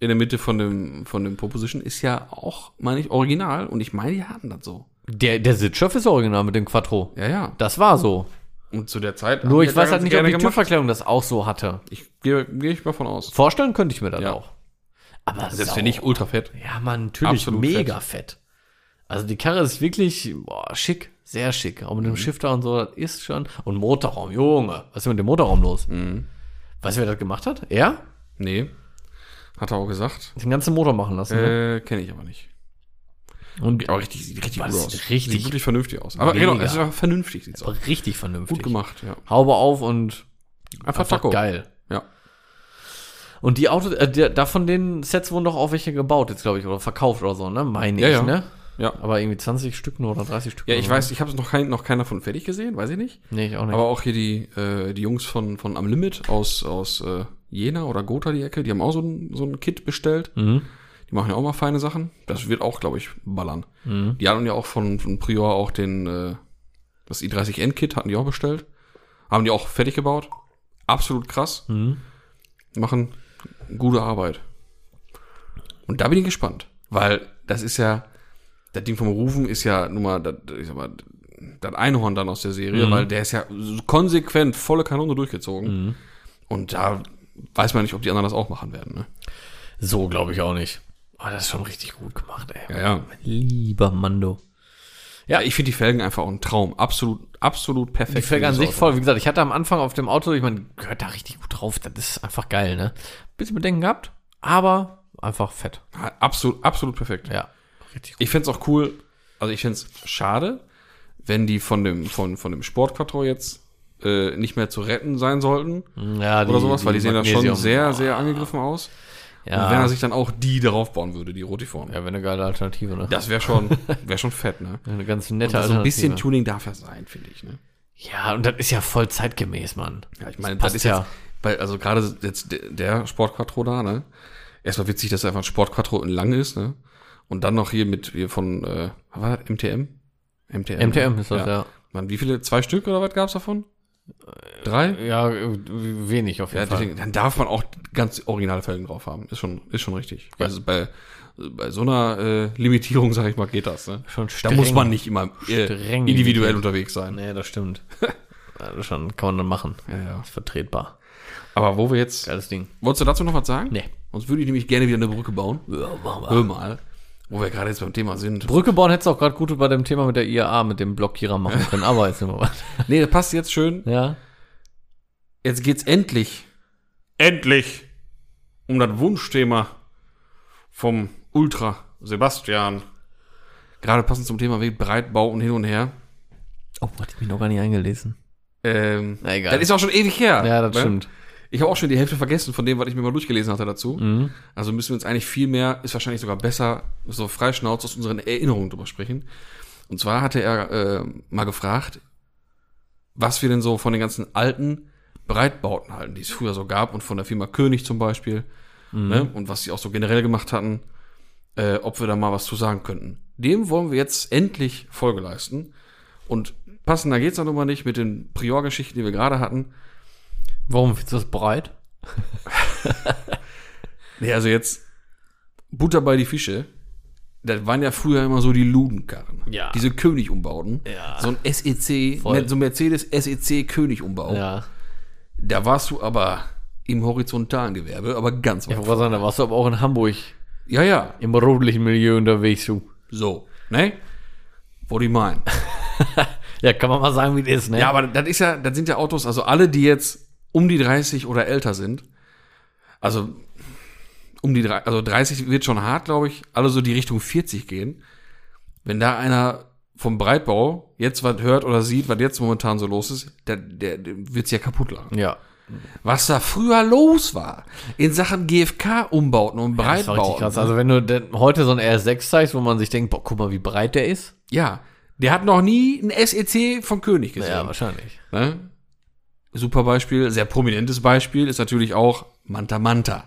in der Mitte von dem, von dem Proposition ist ja auch, meine ich, original. Und ich meine, die hatten das so. Der, der Sitzstoff ist original mit dem Quattro. Ja, ja. Das war so. Und zu der Zeit. Nur ich weiß halt nicht, ob die. Türverklärung das auch so hatte. Ich gehe geh ich mal von aus. Vorstellen könnte ich mir das Ja. auch. Aber Selbst wenn nicht ultra fett. Ja, man, natürlich Absolut mega fett. Also die Karre ist wirklich boah, schick, sehr schick. Auch mit Mhm. dem Shifter und so, das ist schon. Und Motorraum, Junge, was ist mit dem Motorraum los? Mhm. Weißt du, wer das gemacht hat? Er? Nee. Hat er auch gesagt. Den ganzen Motor machen lassen. ne? Äh, kenne ich aber nicht. Und Aber richtig, sieht richtig gut aus. Richtig. Sieht wirklich vernünftig aus. Aber Mega. genau, es ist auch vernünftig, sieht's aus. richtig vernünftig. Gut gemacht, ja. Haube auf und Einfach, einfach Taco. geil. Ja. Und die Autos, äh, da von den Sets wurden doch auch welche gebaut jetzt, glaube ich, oder verkauft oder so, ne? Meine Ja, ich, ja. ne? Ja. Aber irgendwie 20 Stück nur oder 30 Stück. Ja, ich weiß, ich habe noch, kein, noch keiner von fertig gesehen, weiß ich nicht. Nee, ich auch nicht. Aber auch hier die, äh, die Jungs von, von Am Limit aus, aus äh, Jena oder Gotha, die Ecke, die haben auch so ein, so ein Kit bestellt. mhm. Die machen ja auch mal feine Sachen. Das wird auch, glaube ich, ballern. Mhm. Die hatten ja auch von, von Prior auch den, äh, das i30N-Kit hatten die auch bestellt. Haben die auch fertig gebaut. Absolut krass. Mhm. Machen gute Arbeit. Und da bin ich gespannt. Weil das ist ja, das Ding vom Rufen ist ja nun mal, das, ich sag mal, das Einhorn dann aus der Serie, Mhm. weil der ist ja konsequent volle Kanone durchgezogen. Mhm. Und da weiß man nicht, ob die anderen das auch machen werden. Ne? So glaube ich auch nicht. Aber das ist schon richtig gut gemacht, ey. Ja, ja. Lieber Mando. Ja, ich finde die Felgen einfach auch ein Traum. Absolut, absolut perfekt. Die Felge an sich voll, wie gesagt, ich hatte am Anfang auf dem Auto, ich meine, gehört da richtig gut drauf, das ist einfach geil, ne? Bisschen Bedenken gehabt, aber einfach fett. Ja, Absolut, absolut perfekt. Ja, richtig gut. Ich find's auch cool, also ich find's schade, wenn die von dem, von, von dem Sportquattro jetzt äh, nicht mehr zu retten sein sollten Ja, oder sowas, weil die sehen da schon sehr, sehr angegriffen aus. Ja, Und wenn er sich dann auch die darauf bauen würde, die Rotiform. ja wäre eine geile Alternative, ne? Das wäre schon, [laughs] wär schon fett, ne? Eine ganz nette Und so ein bisschen Alternative. Tuning darf ja sein, finde ich, ne? Ja, und das ist ja voll zeitgemäß, Mann. Ja, ich meine, passt das ist ja. jetzt, bei, also gerade jetzt der- Sportquattro da, ne? Erstmal witzig, dass er einfach ein Sportquattro lang ist, ne? Und dann noch hier mit, hier von, äh, was war das, MTM? MTM. MTM ist das, ja. Mann, wie viele, zwei Stück oder was gab's davon? Drei? Ja, äh, wenig auf Ja, jeden Fall. deswegen, dann darf man auch ganz originale Felgen drauf haben. Ist schon, ist schon richtig. Also bei, bei so einer äh, Limitierung, sag ich mal, geht das. Ne? Schon Da streng. muss man nicht immer äh, individuell limitiert. unterwegs sein. Nee, das stimmt. [laughs] ja, das schon, kann man dann machen. Ja, ja. Ist vertretbar. Aber wo wir jetzt, Geiles Ding. wolltest du dazu noch was sagen? Nee. Sonst würde ich nämlich gerne wieder eine Brücke bauen. Ja, machen wir. Hör mal. Wo wir gerade jetzt beim Thema sind. Brücke bauen hättest du auch gerade gut bei dem Thema mit der IAA, mit dem Blockierer machen können, aber jetzt wir was. [laughs] Nee, das passt jetzt schön. Ja. Jetzt geht's endlich, endlich um das Wunschthema vom Ultra Sebastian. Gerade passend zum Thema Breitbau und hin und her. Oh, hatte ich mich noch gar nicht eingelesen. Ähm, Na, egal. Das ist auch schon ewig her. Ja, das ne? stimmt. Ich habe auch schon die Hälfte vergessen von dem, was ich mir mal durchgelesen hatte dazu. Mhm. Also müssen wir uns eigentlich viel mehr, ist wahrscheinlich sogar besser, so freischnauz aus unseren Erinnerungen drüber sprechen. Und zwar hatte er äh, mal gefragt, was wir denn so von den ganzen alten Breitbauten halten, die es früher so gab und von der Firma König zum Beispiel, ne? und was sie auch so generell gemacht hatten, äh, ob wir da mal was zu sagen könnten. Dem wollen wir jetzt endlich Folge leisten. Und passender geht's dann nun mal nicht mit den Prior-Geschichten, die wir gerade hatten. Warum ist das breit? [laughs] Nee, also jetzt Butter bei die Fische. Das waren ja früher immer so die Ludenkarren. Ja. Diese König-Umbauten. Ja. So ein SEC, Voll. so ein Mercedes SEC König-Umbau. Ja. Da warst du aber im horizontalen Gewerbe, aber ganz weit. wollte gerade sagen, da warst du aber auch in Hamburg Ja, ja. im rotlichen Milieu unterwegs, du. So. Ne? Wo die meinen. [laughs] Ja, kann man mal sagen, wie das ist, ne? Ja, aber das ist ja, das sind ja Autos, also alle, die jetzt um die 30 oder älter sind, also um die also 30 wird schon hart, glaube ich, alle so die Richtung 40 gehen. Wenn da einer vom Breitbau jetzt was hört oder sieht, was jetzt momentan so los ist, der, der, der wird's ja kaputt lachen. Ja. Was da früher los war in Sachen GFK-Umbauten und richtig Breitbauten. krass. Also, wenn du heute so ein RS6 zeigst, wo man sich denkt, boah, guck mal, wie breit der ist. ja, der hat noch nie ein SEC von König gesehen. Ja, wahrscheinlich. Ne? Super Beispiel, sehr prominentes Beispiel ist natürlich auch Manta Manta.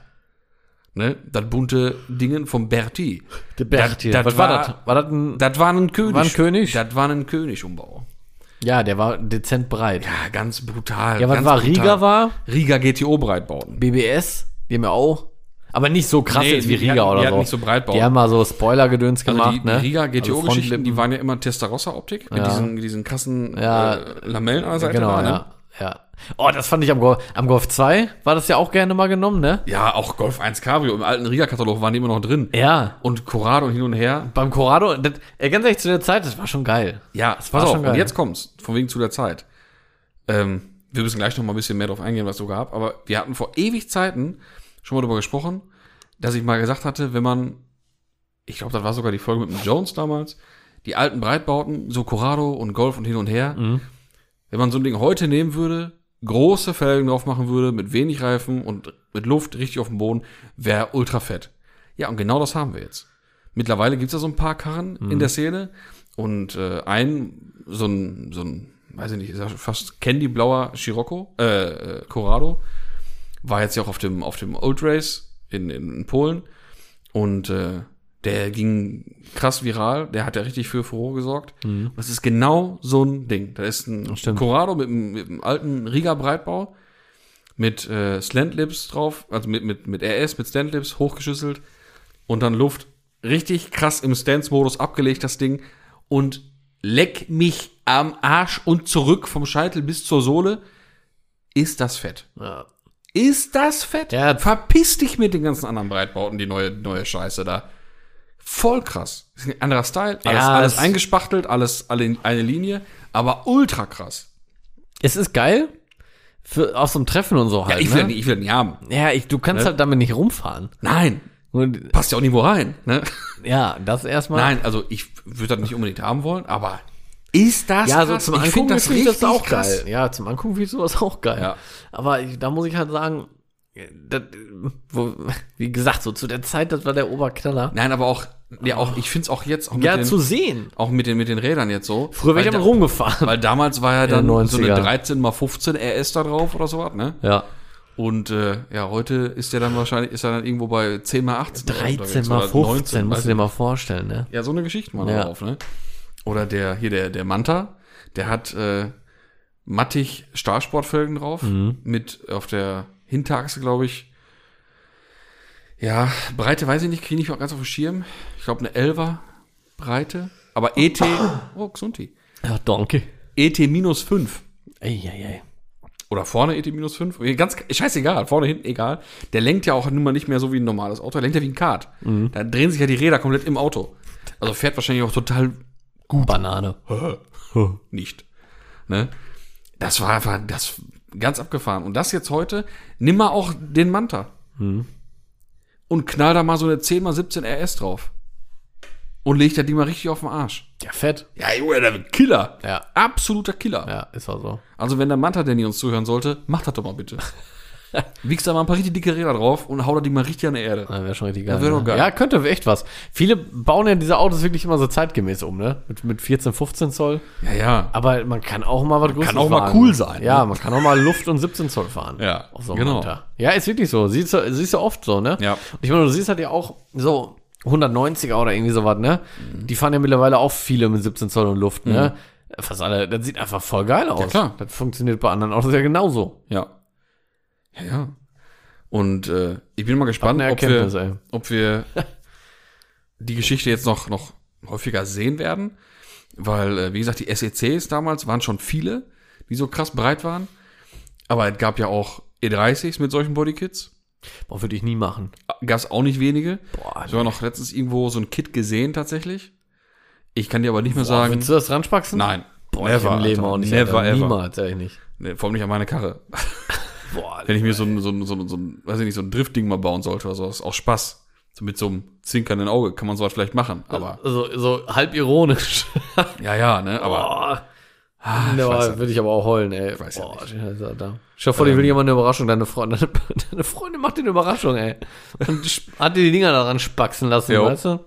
Ne? Das bunte Dingen vom Berti. Der Berti. Das- das Was war war- das? War das ein. Das war ein König. War ein König? Das war ein Königumbau. Ja, der war dezent breit. Ja, ganz brutal. Ja, was war brutal. Riga war? Riga GTO Breitbauten. BBS, die haben ja auch. Aber nicht so krass Nee, jetzt wie Riga hatten- oder die so. nicht so Breitbau. Die haben mal so Spoiler-Gedöns Also gemacht, die, die ne? Riga Also GTO-Geschichten, Frontlippen. die waren ja immer Testarossa-Optik mit Ja. diesen, diesen krassen Ja. äh, Lamellen an der Seite. Genau, da, ne? ja. ja. Oh, das fand ich am Golf, am Golf 2 war das ja auch gerne mal genommen, ne? ja, auch Golf 1 Cabrio. Im alten Riga-Katalog waren die immer noch drin. Ja. Und Corrado hin und her. Beim Corrado, das, ey, ganz ehrlich, zu der Zeit, das war schon geil. Ja, war pass auf, schon und geil. jetzt kommt's, von wegen zu der Zeit. Ähm, wir müssen gleich noch mal ein bisschen mehr drauf eingehen, was es so gab, aber wir hatten vor ewig Zeiten schon mal darüber gesprochen, dass ich mal gesagt hatte, wenn man, ich glaube, das war sogar die Folge mit dem Jones damals, die alten Breitbauten, so Corrado und Golf und hin und her, wenn man so ein Ding heute nehmen würde, große Felgen drauf machen würde, mit wenig Reifen und mit Luft richtig auf dem Boden, wäre ultra fett. Ja, und genau das haben wir jetzt. Mittlerweile gibt's ja so ein paar Karren in der Szene und äh, ein, so ein, so ein, weiß ich nicht, ist fast Candy-blauer Scirocco, äh, äh, Corrado, war jetzt ja auch auf dem, auf dem Old Race in, in, in Polen und äh, der ging krass viral, der hat ja richtig für Furore gesorgt. Und das ist genau so ein Ding. Da ist ein stimmt. Corrado mit, einem- mit einem alten Riga-Breitbau mit äh, Slantlips drauf, also mit, mit, mit RS, mit Slantlips, hochgeschüsselt und dann Luft. Richtig krass im Stance-Modus abgelegt, das Ding. Und leck mich am Arsch und zurück vom Scheitel bis zur Sohle. Ist das fett? Ja. Ist das fett? Ja. Verpiss dich mit den ganzen anderen Breitbauten, die neue, neue Scheiße da. Voll krass. Ist ein anderer Style, alles, Ja, alles es- eingespachtelt, alles, alle in eine Linie, aber ultra krass. Es ist geil. Für, aus so einem Treffen und so halt. Ja, ich will, ne? nicht, ich will nicht haben. Ja, ich, du kannst Ne? halt damit nicht rumfahren. Nein, Und, passt ja auch nirgendwo rein. Ne? ja, das erstmal. Nein, also ich würde das nicht unbedingt haben wollen, aber ist das Ja, so krass? zum ich Angucken finde das richtig das auch krass. geil. Ja, zum Angucken finde ich sowas auch geil. Ja. Aber ich, da muss ich halt sagen, das, wo, Wie gesagt, so zu der Zeit, das war der Oberknaller. Nein, aber auch, ja, auch, ich finde es auch jetzt, auch mit, Ja, den, zu sehen. auch mit, den, mit den Rädern jetzt so. Früher wäre ich da, rumgefahren. weil damals war ja dann so eine 90er. 13 mal 15 RS da drauf oder sowas, ne? Ja. Und äh, ja, heute ist der dann wahrscheinlich, ist er dann irgendwo bei 10 mal 18. 13 unterwegs mal oder 15, 19, musst du dir mal vorstellen, ne? Ja, so eine Geschichte mal Ja. drauf, ne? Oder der, hier der, der Manta, der hat äh, mattig Stahlsportfelgen drauf, Mhm. mit auf der Hinterachse, glaube ich. Ja, Breite weiß ich nicht, kriege ich nicht ganz auf den Schirm. Ich glaube eine 11er Breite. Aber ET, oh, Xunti. Ja, danke. ET minus 5. Ey, ey, ey. Oder vorne ET minus 5. Ganz, scheißegal, vorne, hinten, egal. Der lenkt ja auch nun mal nicht mehr so wie ein normales Auto. Der lenkt ja wie ein Kart. Da drehen sich ja die Räder komplett im Auto. Also fährt wahrscheinlich auch total Banane. [laughs] nicht. Ne? Das war einfach das ganz abgefahren. Und das jetzt heute, nimm mal auch den Manta. Und knall da mal so eine 10 x 17 RS drauf. Und leg da die mal richtig auf den Arsch. Ja, fett. Ja, Junge, der Killer. Ja. Absoluter Killer. Ja, ist auch so. Also, wenn der Manta Danny uns zuhören sollte, macht das doch mal bitte. [laughs] [laughs] Wiegst da mal ein paar richtig dicke Räder drauf und hau da die mal richtig an die Erde. Das wäre schon richtig geil. wär doch ne? geil. Ja, könnte echt was. Viele bauen ja diese Autos wirklich immer so zeitgemäß um, ne? Mit, mit 14, 15 Zoll. Ja, ja. Aber man kann auch mal was Größeres auch mal fahren. cool sein, Ja, ne? man kann auch mal Luft und 17 Zoll fahren. Ja, so genau. Motor. Ja, ist wirklich so. Siehst du, siehst du oft so, ne? Ja. Und ich meine, du siehst halt ja auch so 190er oder irgendwie sowas, ne? Die fahren ja mittlerweile auch viele mit 17 Zoll und Luft, ne? Fast alle. Das sieht einfach voll geil aus. Mhm. klar. Das funktioniert bei anderen Autos ja genauso. Ja. Ja, ja. Und äh, ich bin mal gespannt, ob wir, ob wir [laughs] die Geschichte jetzt noch, noch häufiger sehen werden. Weil, äh, wie gesagt, die SECs damals waren schon viele, die so krass breit waren. Aber es gab ja auch E30s mit solchen Bodykits. Boah, würde ich nie machen. Gab es auch nicht wenige. Boah, Ich habe noch letztens irgendwo so ein Kit gesehen tatsächlich. Ich kann dir aber nicht mehr Boah, sagen. willst du das ranspaxen? Nein. Boah, ich im Leben Alter. auch nicht. Never Alter. ever. Niemals, ehrlich nicht. Nee, vor allem nicht an meine Karre. [laughs] Boah, Wenn ich mir so ein, so ein, so ein, so ein weiß ich nicht, so ein Driftding mal bauen sollte oder sowas, auch Spaß. So mit so einem zwinkernden Auge kann man sowas vielleicht machen, aber, so, so halb ironisch. [laughs] ja, ja, ne, aber, ah, ich Ja, weiß würde ich aber auch heulen, ey. weiß ja Boah, nicht. Scheiße, da. Dir vor, dir will jemand eine Überraschung, deine Freundin, [laughs] deine, deine Freundin macht dir eine Überraschung, ey. Und hat dir die Dinger daran spaxen lassen, Jo. weißt du?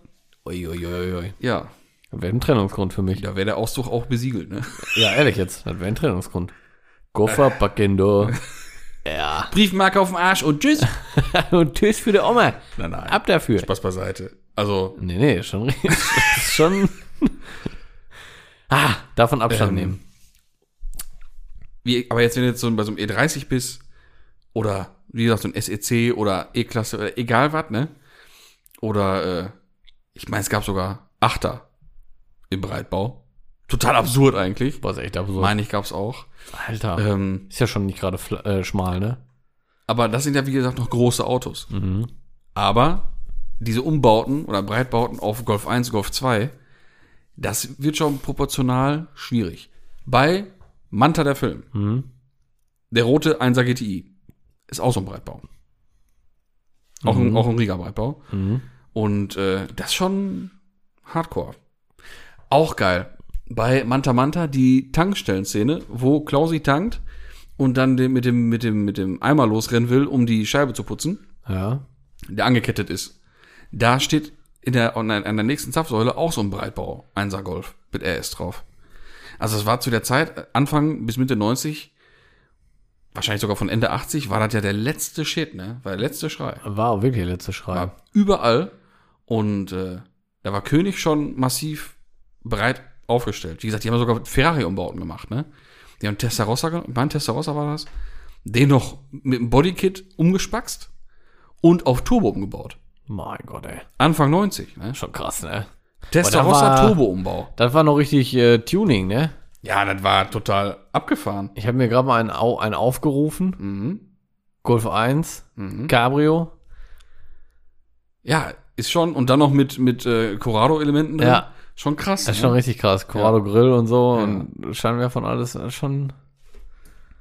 Uiuiui. ja, Das wäre ein Trennungsgrund für mich. da wäre der Ausdruck auch besiegelt, ne. Ja, ehrlich jetzt, das wäre ein Trennungsgrund. Koffer [laughs] packen, du. Ja. Briefmarke auf dem Arsch und tschüss. [laughs] Und tschüss für die Oma. nein, nein, Ab dafür. Spaß beiseite. Also, Nee, nee, schon [laughs] schon. ah, davon Abstand Ähm, nehmen. wie, aber jetzt, wenn du jetzt so bei so einem E30 bist, oder, wie gesagt, so ein SEC oder E-Klasse, oder egal was, ne, oder, äh, ich meine, es gab sogar Achter im Breitbau. Total absurd eigentlich. Ist echt absurd. Meine ich, gab's auch. Alter. Ähm, Ist ja schon nicht gerade äh, schmal, ne? aber das sind ja, wie gesagt, noch große Autos. Mhm. Aber diese Umbauten oder Breitbauten auf Golf 1, Golf 2, das wird schon proportional schwierig. Bei Manta der Film, Mhm. der rote 1er GTI, ist auch so ein Breitbau. Auch, ein, auch ein Riga-Breitbau. Mhm. Und äh, das ist schon Hardcore. Auch geil. Bei Manta Manta die Tankstellenszene, wo Klausi tankt und dann den, mit, dem, mit, dem, mit dem Eimer losrennen will, um die Scheibe zu putzen, Ja. der angekettet ist. Da steht in der, an der nächsten Zapfsäule auch so ein Breitbau, 1er Golf mit RS drauf. Also es war zu der Zeit, Anfang bis Mitte 90, wahrscheinlich sogar von Ende 80, war das ja der letzte Shit, ne? War der letzte Schrei. War auch wirklich der letzte Schrei. War überall. Und äh, da war König schon massiv breit aufgestellt. Wie gesagt, die haben sogar Ferrari-Umbauten gemacht, ne? Die haben Testarossa, mein Testarossa war das, den noch mit dem Bodykit umgespackst und auf Turbo umgebaut. Mein Gott, ey. Anfang 90, ne? Schon krass, ne? Testarossa Turbo-Umbau. Das war noch richtig äh, Tuning, ne? Ja, das war total abgefahren. Ich habe mir gerade mal einen, au einen aufgerufen. Mhm. Golf 1, Mhm. Cabrio. Ja, ist schon, und dann noch mit, mit äh, Corrado-Elementen drin. Ja. Schon krass. Das ist ne? schon richtig krass. Corrado Grill und so Ja. und Scheinwerfer und alles. das ist Schon.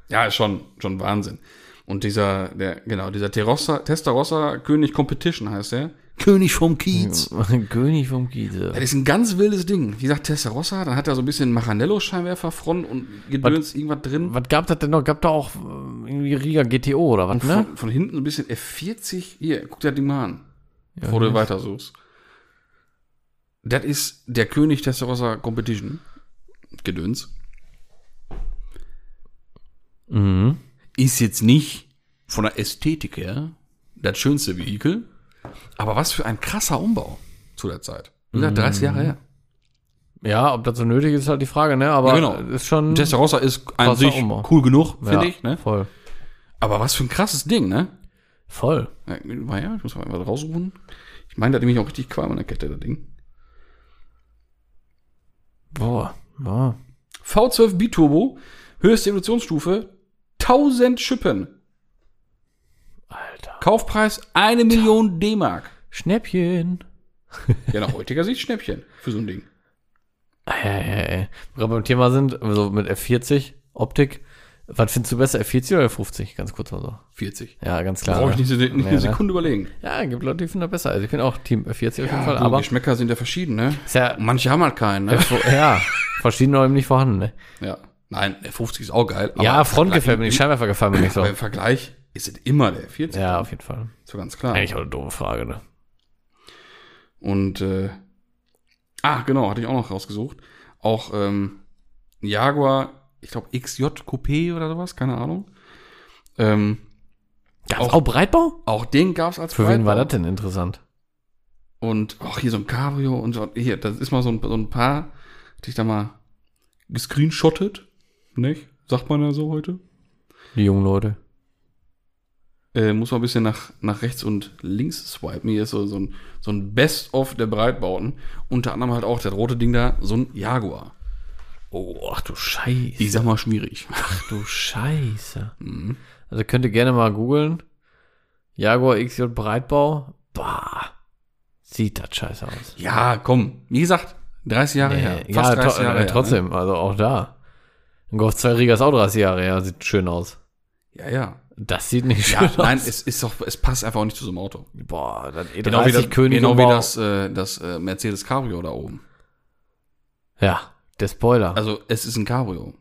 Ja, ist schon, schon Wahnsinn. Und dieser, der, genau, dieser Terossa, Testarossa König Competition heißt der. König vom Kiez. [laughs] König vom Kiese. Das ist ein ganz wildes Ding. Wie gesagt, Testarossa, dann hat er so ein bisschen Machanello-Scheinwerfer, Front und Gedöns, irgendwas drin. Was gab das denn noch? Gab da auch, äh, irgendwie Riga GTO oder was, ne? Von, von hinten ein bisschen F40. Hier, guck dir das Ding mal an. bevor du weiter suchst. Das ist der König Testarossa Competition. Gedöns. Mhm. Ist jetzt nicht von der Ästhetik her das schönste Vehikel. Aber was für ein krasser Umbau zu der Zeit. Wie gesagt, 30 Jahre her. Ja, ob das so nötig ist, ist halt die Frage, ne? Aber Ja, genau. ist schon. Testarossa ist an sich Umbau. cool genug, ja, finde ich. Ne? Voll. Aber was für ein krasses Ding, ne? Voll. Ja, ja, ich muss mal was raussuchen. Ich meine, da hat nämlich auch richtig Qualm an der Kette, das Ding. Boah. Ja. V12 Biturbo, höchste Evolutionsstufe, 1000 Schippen. Alter. Kaufpreis eine Million D-Mark. Schnäppchen. Ja, nach heutiger Sicht Schnäppchen für so ein Ding. Ey, ey, ey. Wo wir beim Thema sind, also mit F40, Optik. Was findest du besser, F40 oder F50? Ganz kurz mal so. 40. Ja, ganz klar. Brauche ich nicht, nicht Ja, eine ne? Sekunde überlegen. Ja, gibt Leute, die finden das besser. Also ich bin auch Team F40 auf jeden Fall, du, aber Geschmäcker sind ja verschieden, ne? ja, Manche haben halt keinen, ne? Ja, verschiedene Räume nicht vorhanden, ne? Ja. Nein, der 50 ist auch geil. Ja, Front gefällt mir nicht, Scheinwerfer gefallen mir nicht so. Aber im Vergleich ist es immer der 40. Ja, auf jeden Fall. Ist doch ganz klar. Eigentlich auch eine doofe Frage, ne? Und, äh, ah, genau, hatte ich auch noch rausgesucht. Auch, ähm, Jaguar, ich glaube XJ Coupé oder sowas, keine Ahnung. Ähm, Gab's Auch- auch, Breitbau? auch den gab's als Für wen war Breitbau. das denn interessant? Und auch hier so ein Cabrio und so, hier, das ist mal so ein, so ein paar, hatte ich da mal gescreenshottet, nicht? Sagt man ja so heute. Die jungen Leute. Äh, muss man ein bisschen nach, nach rechts und links swipen. Hier ist so, so ein, so ein Best-of der Breitbauten. Unter anderem halt auch das rote Ding da, so ein Jaguar. Oh, ach du Scheiße. Ich sag mal schwierig. Ach du Scheiße. Mhm. Also könnt ihr gerne mal googeln. Jaguar XJ Breitbau. Bah. Sieht das scheiße aus. Ja, komm. Wie gesagt, 30 Jahre her. Nee, Fast ja, 30 to Jahre äh, her. trotzdem, also auch da. Ein Golf 2 Riga ist auch 30 Jahre her, sieht schön aus. Ne? Ja, ja. Das sieht nicht Ja, schön nein, aus. es ist doch, es passt einfach auch nicht zu so einem Auto. Boah, das E30 Genau wie das, König genau wie das, äh, das äh, Mercedes Cabrio da oben. Ja, der Spoiler. Also, es ist ein Cabrio.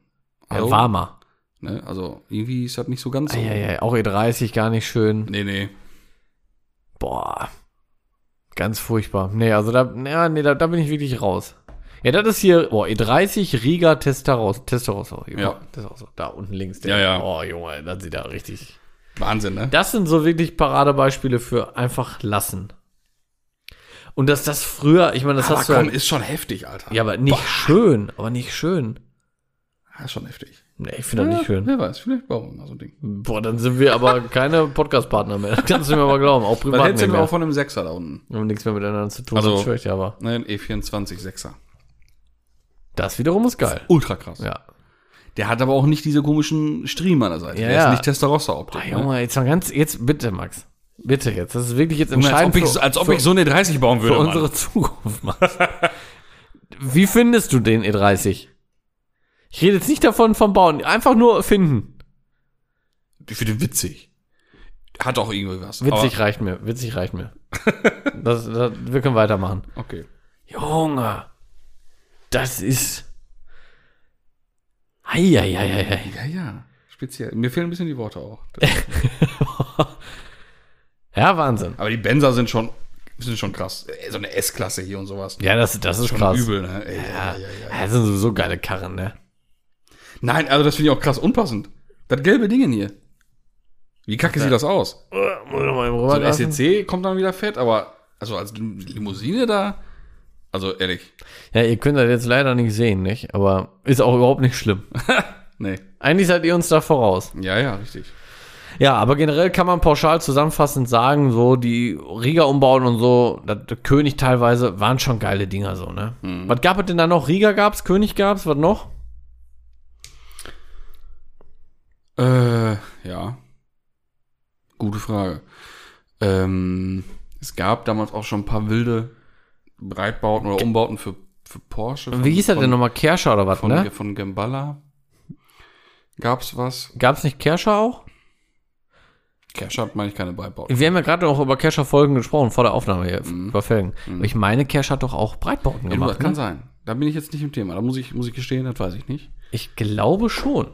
ja, Hallo? warmer. Ne? Also, irgendwie ist das nicht so ganz so. Eieiei, auch E30 gar nicht schön. Nee, nee. Boah. Ganz furchtbar. Nee, also da, ja, nee, da, da bin ich wirklich raus. Ja, das ist hier, boah, E30 Riga Testaros, Testarossa. Hier, Ja. guck, Testarossa. Da unten links. Ja, ja. Oh, Junge, das sieht da richtig. Wahnsinn, ne? Das sind so wirklich Paradebeispiele für einfach lassen. Und dass das früher, ich meine, das Aber hast du komm, ja, ist schon heftig, Alter. ja, aber nicht schön, aber nicht schön. Ja, ist schon heftig. Nee, ich finde das nicht schön. Wer weiß, vielleicht bauen wir mal so ein Ding. Boah, dann sind wir aber keine [laughs] Podcast-Partner mehr. Das kannst du mir aber glauben, auch privat hältst du nicht denn auch von einem Sechser da unten? Wir haben nichts mehr miteinander zu tun, Also- das schwör ich dir aber. Ne, ein E24 Sechser. Das wiederum ist geil. Ultra krass. Ja. Der hat aber auch nicht diese komischen Striemen an der Seite. Ja, der ja. ist nicht Testarossa-Optik. Boah, ne? Junge, jetzt mal ganz, jetzt bitte, Max. Bitte jetzt. Das ist wirklich jetzt Junge, als entscheidend ob ich, für, als ob für, ich so eine 30 bauen für würde. Mann. unsere Zukunft, Max. [laughs] Wie findest du den E30? Ich rede jetzt nicht davon vom Bauen, einfach nur finden. Ich finde witzig. Hat auch irgendwie was. Witzig reicht mir, witzig reicht mir. [laughs] das, das, wir können weitermachen. Okay. Junge, das ist. Eieieiei. Ja, ja. Speziell. Mir fehlen ein bisschen die Worte auch. [laughs] Ja, Wahnsinn. Aber die Benzer sind schon, sind schon krass. Äh, So eine S-Klasse hier und sowas. Ja, das, das ist schon krass. übel, ne? Ey, ja. Ja, Ja, ja, das sind sowieso geile Karren, ne? Nein, also das finde ich auch krass unpassend. Das gelbe Ding hier. Wie kacke sieht das aus? Eben So ein? SEC kommt dann wieder fett, aber also als Limousine da, also ehrlich, Ja, ihr könnt das jetzt leider nicht sehen, nicht? Aber ist auch überhaupt nicht schlimm. [laughs] nee. Eigentlich seid ihr uns da voraus. Ja, ja, richtig. Ja, aber generell kann man pauschal zusammenfassend sagen, so die Riga-Umbauten und so, das, der König teilweise, waren schon geile Dinger so, ne? Was gab es denn da noch? Riga gab's, König gab's, was noch? Äh, ja. Gute Frage. Ähm, es gab damals auch schon ein paar wilde Breitbauten oder Umbauten für, für Porsche. Wie hieß er denn von, nochmal? Kerscher oder was, Von, ne? von Gambala. Gab's was? Gab's nicht Kerscher auch? Kerscher hat, meine ich, keine Breitbauten. Wir haben ja gerade noch über Kerscher-Folgen gesprochen, vor der Aufnahme hier, über Felgen. Aber ich meine, Kerscher hat doch auch Breitbauten Ja, gemacht, das kann ne? sein. Da bin ich jetzt nicht im Thema. Da muss ich, muss ich gestehen, das weiß ich nicht. Ich glaube schon.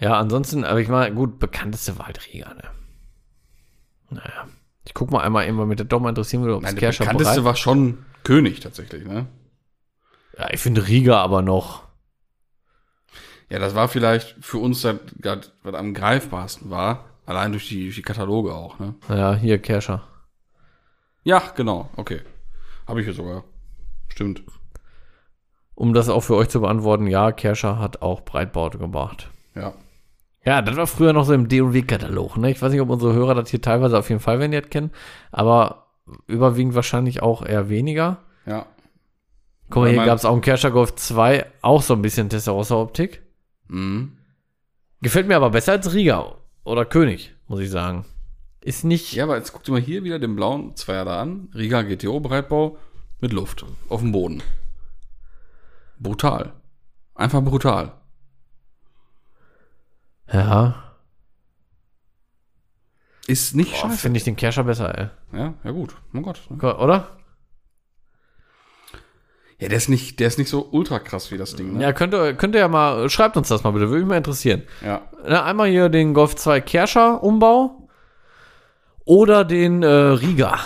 Ja, ansonsten, aber ich meine, gut, bekannteste Riga, ne? Naja. Ich guck mal einmal eben, weil mich das doch mal interessieren würde, ob es Nein, der Kerscher bekannteste bereit. war schon König tatsächlich, ne? Ja, ich finde Riga aber noch. Ja, das war vielleicht für uns das, das was am greifbarsten war. Allein durch die, durch die Kataloge auch, ne? Ja, hier Kerscher. Ja, genau, okay. Habe ich hier sogar. Stimmt. Um das auch für euch zu beantworten, ja, Kerscher hat auch Breitbaute gebracht. Ja. Ja, das war früher noch so im D&W-Katalog, ne? Ich weiß nicht, ob unsere Hörer das hier teilweise auf jeden Fall, wenn die das kennen, aber überwiegend wahrscheinlich auch eher weniger. Ja. Guck mal, hier gab es auch einen Kerscher Golf 2, auch so ein bisschen Testarossa-Optik. Mhm. Gefällt mir aber besser als Riga oder König, muss ich sagen. Ist nicht, Ja, aber jetzt guck dir mal hier wieder den blauen Zweier da an. Riga GTO Breitbau mit Luft auf dem Boden. Brutal. Einfach brutal. ja, Ist nicht boah, scheiße. finde ich den Kerscher besser, ey. Ja, ja gut. Mein Gott. ne? Oder? Ja, der ist nicht, der ist nicht so ultra krass wie das Ding, ne? Ja, könnt ihr, könnt ihr ja mal, schreibt uns das mal bitte, würde mich mal interessieren. Ja. Na, einmal hier den Golf 2 Kerscher Umbau oder den äh, Riga.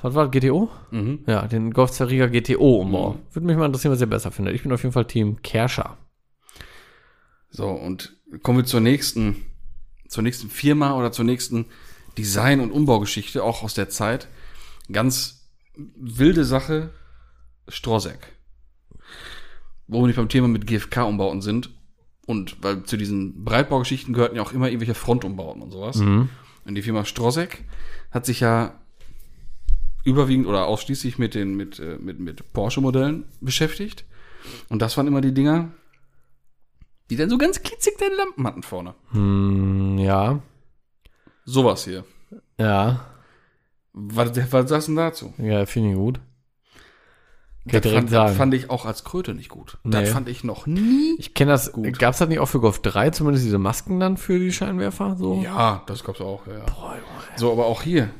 Was war das, GTO? Mhm. Ja, den Golf 2 Riga GTO Umbau. Mhm. Würde mich mal interessieren, was ihr besser findet. Ich bin auf jeden Fall Team Kerscher. So, und kommen wir zur nächsten, zur nächsten Firma oder zur nächsten Design- und Umbaugeschichte, auch aus der Zeit. Ganz wilde Sache, Strozek. Wo wir nicht beim Thema mit GFK-Umbauten sind. Und weil zu diesen Breitbaugeschichten gehörten ja auch immer irgendwelche Frontumbauten und sowas. Mhm. Und die Firma Strozek hat sich ja überwiegend oder ausschließlich mit den mit, äh, mit, mit Porsche-Modellen beschäftigt. Und das waren immer die Dinger, die dann so ganz klitzig deine Lampen hatten vorne. Hm, ja. Sowas hier. Ja. Was, was sagst du denn dazu? Ja, finde ich gut. Kann Das fand, sagen. fand ich auch als Kröte nicht gut. Nee. Das fand ich noch nie. ich kenne das. Gut. Gab es das nicht auch für Golf 3 zumindest diese Masken dann für die Scheinwerfer? So? Ja, das gab's auch. Ja. Boah. So, aber auch hier.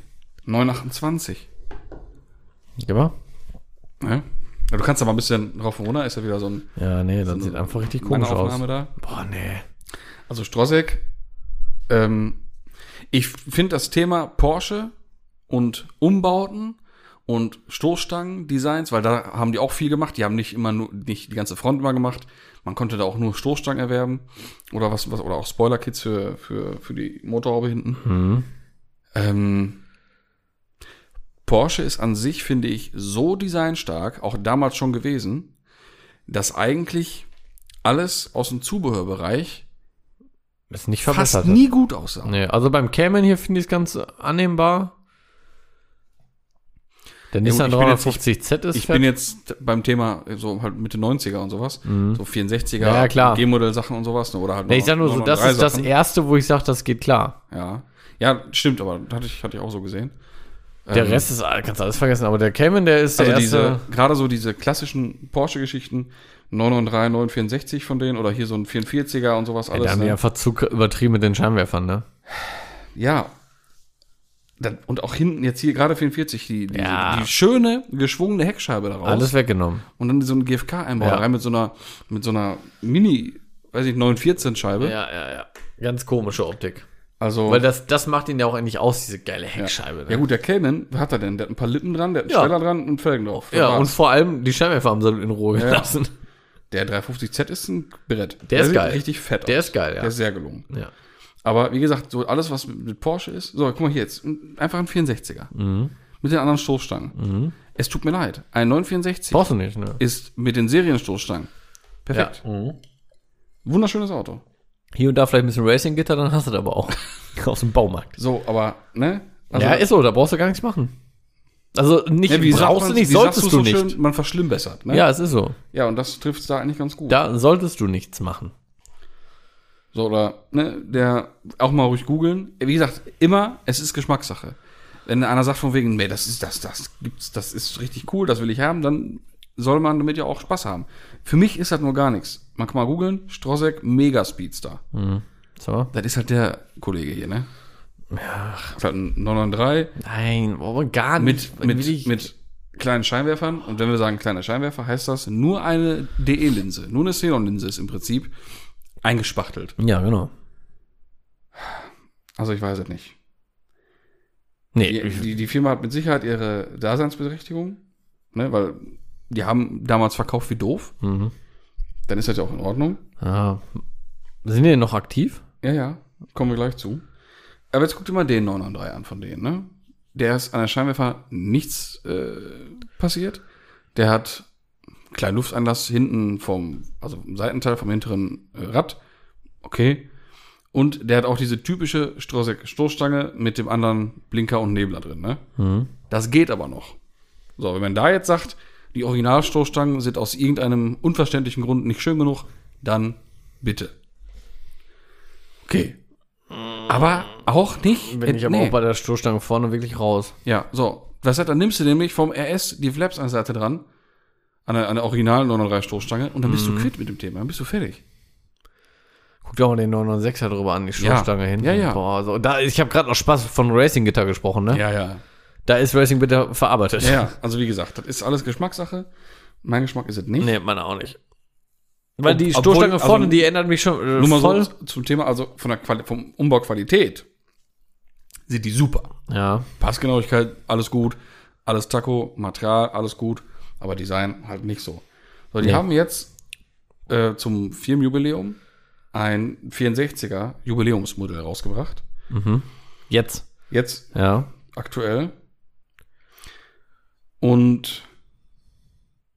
928. Ja, aber? Ja. Du kannst da mal ein bisschen drauf und runter, ist ja wieder so ein Ja, nee, das so sieht einfach richtig komisch aus. Da. Boah, nee. Also Strozek, ähm, ich finde das Thema Porsche und Umbauten und Stoßstangen-Designs, weil da haben die auch viel gemacht. Die haben nicht immer nur, nicht die ganze Front mal gemacht. Man konnte da auch nur Stoßstangen erwerben oder was, was oder auch Spoiler-Kits für, für, für die Motorhaube hinten. Mhm. Ähm, Porsche ist an sich, finde ich, so designstark, auch damals schon gewesen, dass eigentlich alles aus dem Zubehörbereich Ist nicht fast verbessert. nie gut aussah. Nee, also beim Cayman hier finde ich es ganz annehmbar. Der Nissan gut, ich bin jetzt- 350Z ist Ich fett. bin jetzt beim Thema so halt Mitte 90er und sowas, so 64er, Mhm. Ja, ja. G-Modell-Sachen und sowas, ne, oder halt nee, ich sag nur so, das ist das 993 erste, wo ich sage, das geht klar. Ja. ja, stimmt, aber hatte ich, hatte ich auch so gesehen. Der Ähm, Rest ist, kannst du alles vergessen, aber der Cayman, der ist Also diese, erste. gerade so diese klassischen Porsche-Geschichten, 993, 964 von denen oder hier so ein 44er und sowas alles. da haben die ne? einfach zu übertrieben mit den Scheinwerfern, ne? Ja. Dann, und auch hinten jetzt hier gerade 44, die, die, Ja. die schöne, geschwungene Heckscheibe daraus. Alles weggenommen. Und dann so ein GFK-Einbau Ja. rein mit so einer, mit so einer Mini, weiß ich, 914-Scheibe. Ja, ja, ja. Ganz komische Optik. Also, Weil das, das macht ihn ja auch eigentlich aus, diese geile Heckscheibe. Ne? ja gut, der Cayman, was hat er denn? Der hat ein paar Lippen dran, der hat einen Ja. Steller dran und Felgen drauf. Ja, und war's. vor allem die Scheinwerfer haben sie in Ruhe gelassen. der 350Z ist ein Brett. Der ist sieht geil. richtig fett Der aus. ist geil, ja. Der ist sehr gelungen. Ja. Aber wie gesagt, so alles, was mit, Porsche ist, so, guck mal hier jetzt, einfach ein 64er. Mhm. Mit den anderen Stoßstangen. Es tut mir leid. Ein 964 Brauchst du nicht, ne? ist mit den Serienstoßstangen. Perfekt. Ja. Mhm. Wunderschönes Auto. Hier und da vielleicht ein bisschen Racing-Gitter, dann hast du das aber auch. [laughs] Aus dem Baumarkt. So, aber, ne? ja, ist so, da brauchst du gar nichts machen. Also nicht, ja, wie brauchst du nicht, wie solltest du so nicht. Schön, man verschlimmbessert, ne? Ja, es ist so. Ja, und das trifft da eigentlich ganz gut. Da solltest du nichts machen. So, oder, ne, der, auch mal ruhig googeln. Wie gesagt, immer, es ist Geschmackssache. Wenn einer sagt von wegen, nee, das ist, das, das gibt's, das ist richtig cool, das will ich haben, dann soll man damit ja auch Spaß haben. Für mich ist das nur gar nichts. Man kann mal googeln, Strozek Mega Speedster. So. Das ist halt der Kollege hier, ne? Ja. Ist halt ein 993 Nein, aber gar nicht. mit, mit, ich- mit kleinen Scheinwerfern. Und wenn wir sagen kleiner Scheinwerfer, heißt das nur eine DE-Linse. Nur eine Xenon-Linse ist im Prinzip eingespachtelt. Ja, genau. Also ich weiß es nicht. Nee, Die, die, die Firma hat mit Sicherheit ihre Daseinsberechtigung, ne, weil die haben damals verkauft wie doof. mhm. Dann ist das ja auch in Ordnung. ja. Sind die denn noch aktiv? Ja, ja, kommen wir gleich zu. Aber jetzt guck dir mal den 993 an von denen, ne? Der ist an der Scheinwerfer nichts äh, passiert. Der hat kleinen Lufteinlass hinten vom, also im Seitenteil vom hinteren äh, Rad. Okay. Und der hat auch diese typische Stoßstange mit dem anderen Blinker und Nebler drin, ne? Mhm. Das geht aber noch. So, wenn man da jetzt sagt, die Originalstoßstangen sind aus irgendeinem unverständlichen Grund nicht schön genug, dann bitte. Okay. Aber auch nicht. Bin ich aber nee. auch bei der Stoßstange vorne wirklich raus. Ja, so. Was hat, dann nimmst du nämlich vom RS die Flaps an der Seite dran, an der, an der originalen 903 Stoßstange und dann bist Mhm. du quitt mit dem Thema, dann bist du fertig. Guck dir auch mal den 996er drüber an, die Stoßstange hinten. Ja, ja. Boah, so, da, ich habe gerade noch Spaß von Racing Gitter gesprochen, ne? Ja, ja. Da ist Racing Gitter verarbeitet. Ja, ja. [laughs] Also wie gesagt, das ist alles Geschmackssache. Mein Geschmack ist es nicht. Nee, meine auch nicht. Weil die obwohl- Stoßstange also- vorne, die erinnert mich schon äh, Nur mal voll. so zum Thema, also von der Quali vom Umbauqualität sind die super. Ja. Passgenauigkeit, alles gut. Alles Taco, Material, alles gut. Aber Design halt nicht so. So, die Nee. haben jetzt äh, zum Firmenjubiläum ein 64er Jubiläumsmodell rausgebracht. Jetzt. Jetzt Ja. aktuell. Und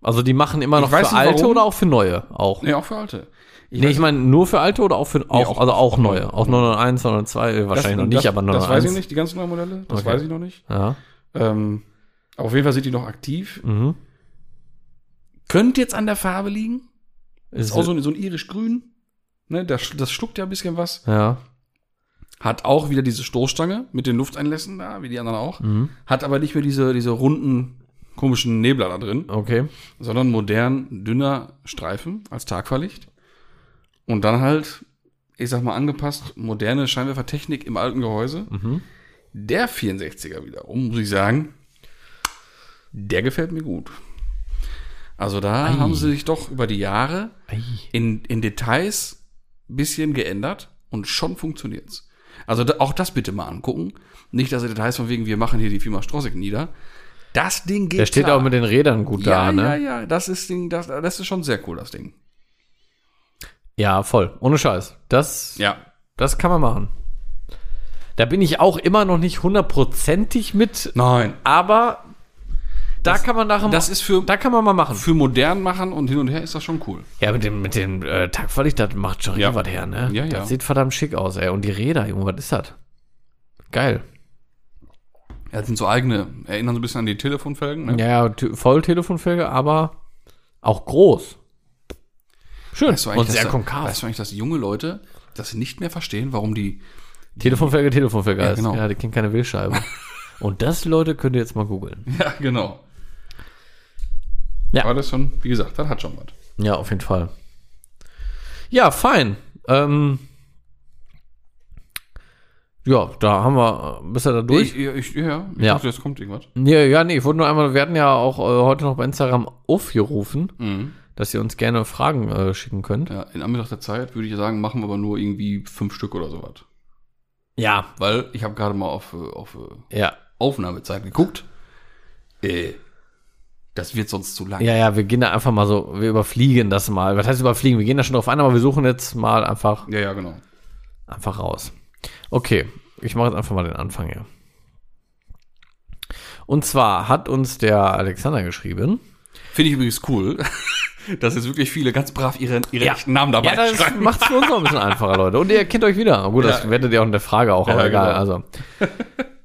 Also die machen immer Ich noch für nicht, alte warum. oder auch für neue? Auch. nee, auch für alte. nee, ich meine nur für alte oder auch für auch, auch- also auch neue. Auch 901, 902, äh, wahrscheinlich noch nicht, das, aber 901. Das weiß ich nicht, die ganzen neuen Modelle. Das Okay. weiß ich noch nicht. Ja. Ähm, auf jeden Fall sind die noch aktiv. Mhm. Könnte jetzt an der Farbe liegen. Ist Ist auch so, ein- so ein irisch-grün. Ne, das, das schluckt ja ein bisschen was. ja. Hat auch wieder diese Stoßstange mit den Lufteinlässen da, wie die anderen auch. Mhm. Hat aber nicht mehr diese, diese runden, komischen Nebler da drin, Okay. sondern modern, dünner Streifen als Tagfahrlicht. Und dann halt, ich sag mal, angepasst, moderne Scheinwerfertechnik im alten Gehäuse. Mhm. Der 64er wiederum, muss ich sagen, der gefällt mir gut. Also da Ei. haben sie sich doch über die Jahre Ei. in, in Details ein bisschen geändert und schon funktioniert's. Also da, auch das bitte mal angucken. Nicht, dass ihr Details von wegen, wir machen hier die Firma Strossek nieder. Das Ding geht Der steht klar. auch mit den Rädern gut ja, da, ne? Ja, ja, das ist Ding, das, das ist schon sehr cool, das Ding. Ja, voll. Ohne Scheiß. Das, Ja. das kann man machen. Da bin ich auch immer noch nicht hundertprozentig mit, Nein. aber da kann man nachher Das ist für, da kann man mal machen. für modern machen und hin und her ist das schon cool. Ja, mit dem, mit dem äh, Tagverlicht, das macht schon Ja. was her, ne? Ja, ja. Das sieht verdammt schick aus, ey. Und die Räder, Junge, was ist das? Geil. Ja, das sind so eigene, erinnern so ein bisschen an die Telefonfelgen, ne? Ja, ja, voll Telefonfelge, aber auch groß. Schön. Weißt du und dass sehr da- konkav. Weißt du eigentlich, dass junge Leute das nicht mehr verstehen, warum die, Telefonfelge, Telefonfelge Ja, heißt. genau. Ja, die kennen keine Wählscheibe. [laughs] und das, Leute, könnt ihr jetzt mal googeln. ja, genau. Ja. Aber das schon, wie gesagt, das hat schon was. Ja, auf jeden Fall. Ja, fein. Ähm, ja, da haben wir, bist du da durch? Ich, ich, ja, ich Ja. dachte, jetzt kommt irgendwas. Nee, ja, nee, ich wollte nur einmal, wir hatten ja auch äh, heute noch bei Instagram aufgerufen, Mhm. dass ihr uns gerne Fragen äh, schicken könnt. Ja, in Anbetracht der Zeit würde ich sagen, machen wir aber nur irgendwie fünf Stück oder sowas. Ja. Weil ich habe gerade mal auf, äh, auf äh, Ja. Aufnahmezeit geguckt. Äh, das wird sonst zu lang. Ja, ja, wir gehen da einfach mal so, wir überfliegen das mal. Was heißt überfliegen? Wir gehen da schon drauf ein, aber wir suchen jetzt mal einfach, ja, ja, genau. einfach raus. Okay, ich mache jetzt einfach mal den Anfang hier. Und zwar hat uns der Alexander geschrieben. Finde ich übrigens cool, [laughs] dass jetzt wirklich viele ganz brav ihre, ihre Ja. echten Namen dabei Ja, das macht es für uns noch ein bisschen einfacher, Leute. Und ihr kennt euch wieder. Gut, das Ja. werdet ihr auch in der Frage auch, aber Ja, egal. genau. Also. [laughs]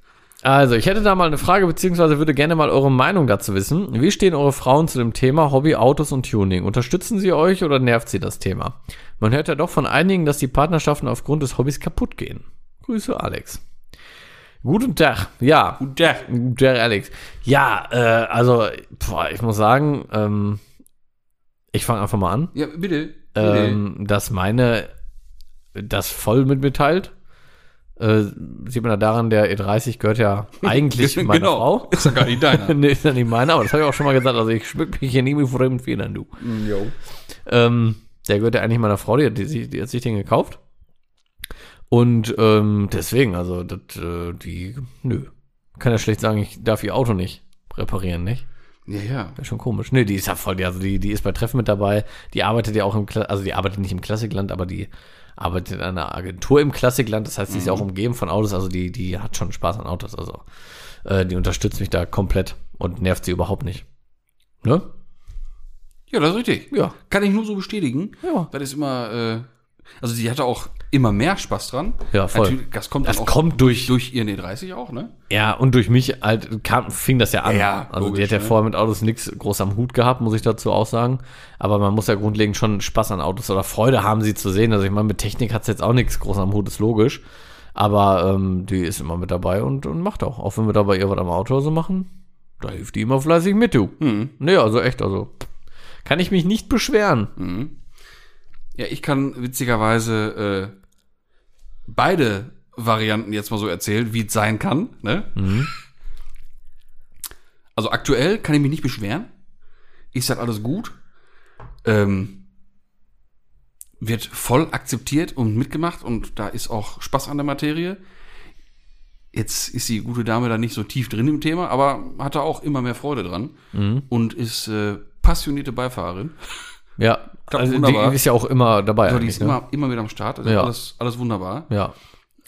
also, ich hätte da mal eine Frage, beziehungsweise würde gerne mal eure Meinung dazu wissen. Wie stehen eure Frauen zu dem Thema Hobby, Autos und Tuning? Unterstützen sie euch oder nervt sie das Thema? Man hört ja doch von einigen, dass die Partnerschaften aufgrund des Hobbys kaputt gehen. Grüße, Alex. Guten Tag. Ja, Und der, Guten Tag, Alex. Ja, äh, also, boah, ich muss sagen, ähm, ich fange einfach mal an ja, bitte. bitte. ähm, dass meine das voll mit mitteilt. Äh, sieht man ja daran, der E30 gehört ja [laughs] eigentlich meiner genau. Frau. Ist ja gar nicht deiner. [laughs] nee, ist ja nicht meine, aber das habe ich auch schon mal gesagt. Also ich schmück mich hier nie mit fremden Federn, du. jo. Ähm, der gehört ja eigentlich meiner Frau, die, hat- die, die, die hat sich den gekauft. Und ähm, deswegen, also, das, äh, die, nö. Kann ja schlecht sagen, ich darf ihr Auto nicht reparieren, nicht? Ja, ja. Wäre schon komisch. Nee, die ist ja voll, die, also die, die ist bei Treffen mit dabei. Die arbeitet ja auch im, Kla also die arbeitet nicht im Klassikland, aber die arbeitet in einer Agentur im Klassikland. Das heißt, sie ist ja auch umgeben von Autos. Also die, die hat schon Spaß an Autos. Also äh, die unterstützt mich da komplett und nervt sie überhaupt nicht. Ne? Ja, das ist richtig. Ja. Kann ich nur so bestätigen. Ja. Das ist immer, äh, also sie hatte auch immer mehr Spaß dran. Ja, voll. Natürlich, das kommt Das kommt durch, durch ihren E30 auch, ne? Ja, und durch mich halt kam, fing das ja an. Ja, also logisch, die hat ja ne? vorher mit Autos nichts groß am Hut gehabt, muss ich dazu auch sagen. Aber man muss ja grundlegend schon Spaß an Autos oder Freude haben, sie zu sehen. Also ich meine, mit Technik hat sie jetzt auch nichts groß am Hut, ist logisch. Aber ähm, die ist immer mit dabei und, und macht auch. Auch wenn wir da bei ihr was am Auto so machen, da hilft die immer fleißig mit, du. Mhm. Nee, also echt, also kann ich mich nicht beschweren. Mhm. Ja, ich kann witzigerweise äh, beide Varianten jetzt mal so erzählen, wie es sein kann. Ne? [laughs] Also aktuell kann ich mich nicht beschweren. Ist halt alles gut. Ähm, wird voll akzeptiert und mitgemacht und da ist auch Spaß an der Materie. Jetzt ist die gute Dame da nicht so tief drin im Thema, aber hat da auch immer mehr Freude dran und ist äh, passionierte Beifahrerin. [laughs] Ja, Klappt also wunderbar. die ist ja auch immer dabei. Also die ist ne? immer, immer mit am Start. Also Ja. alles, alles wunderbar. ja.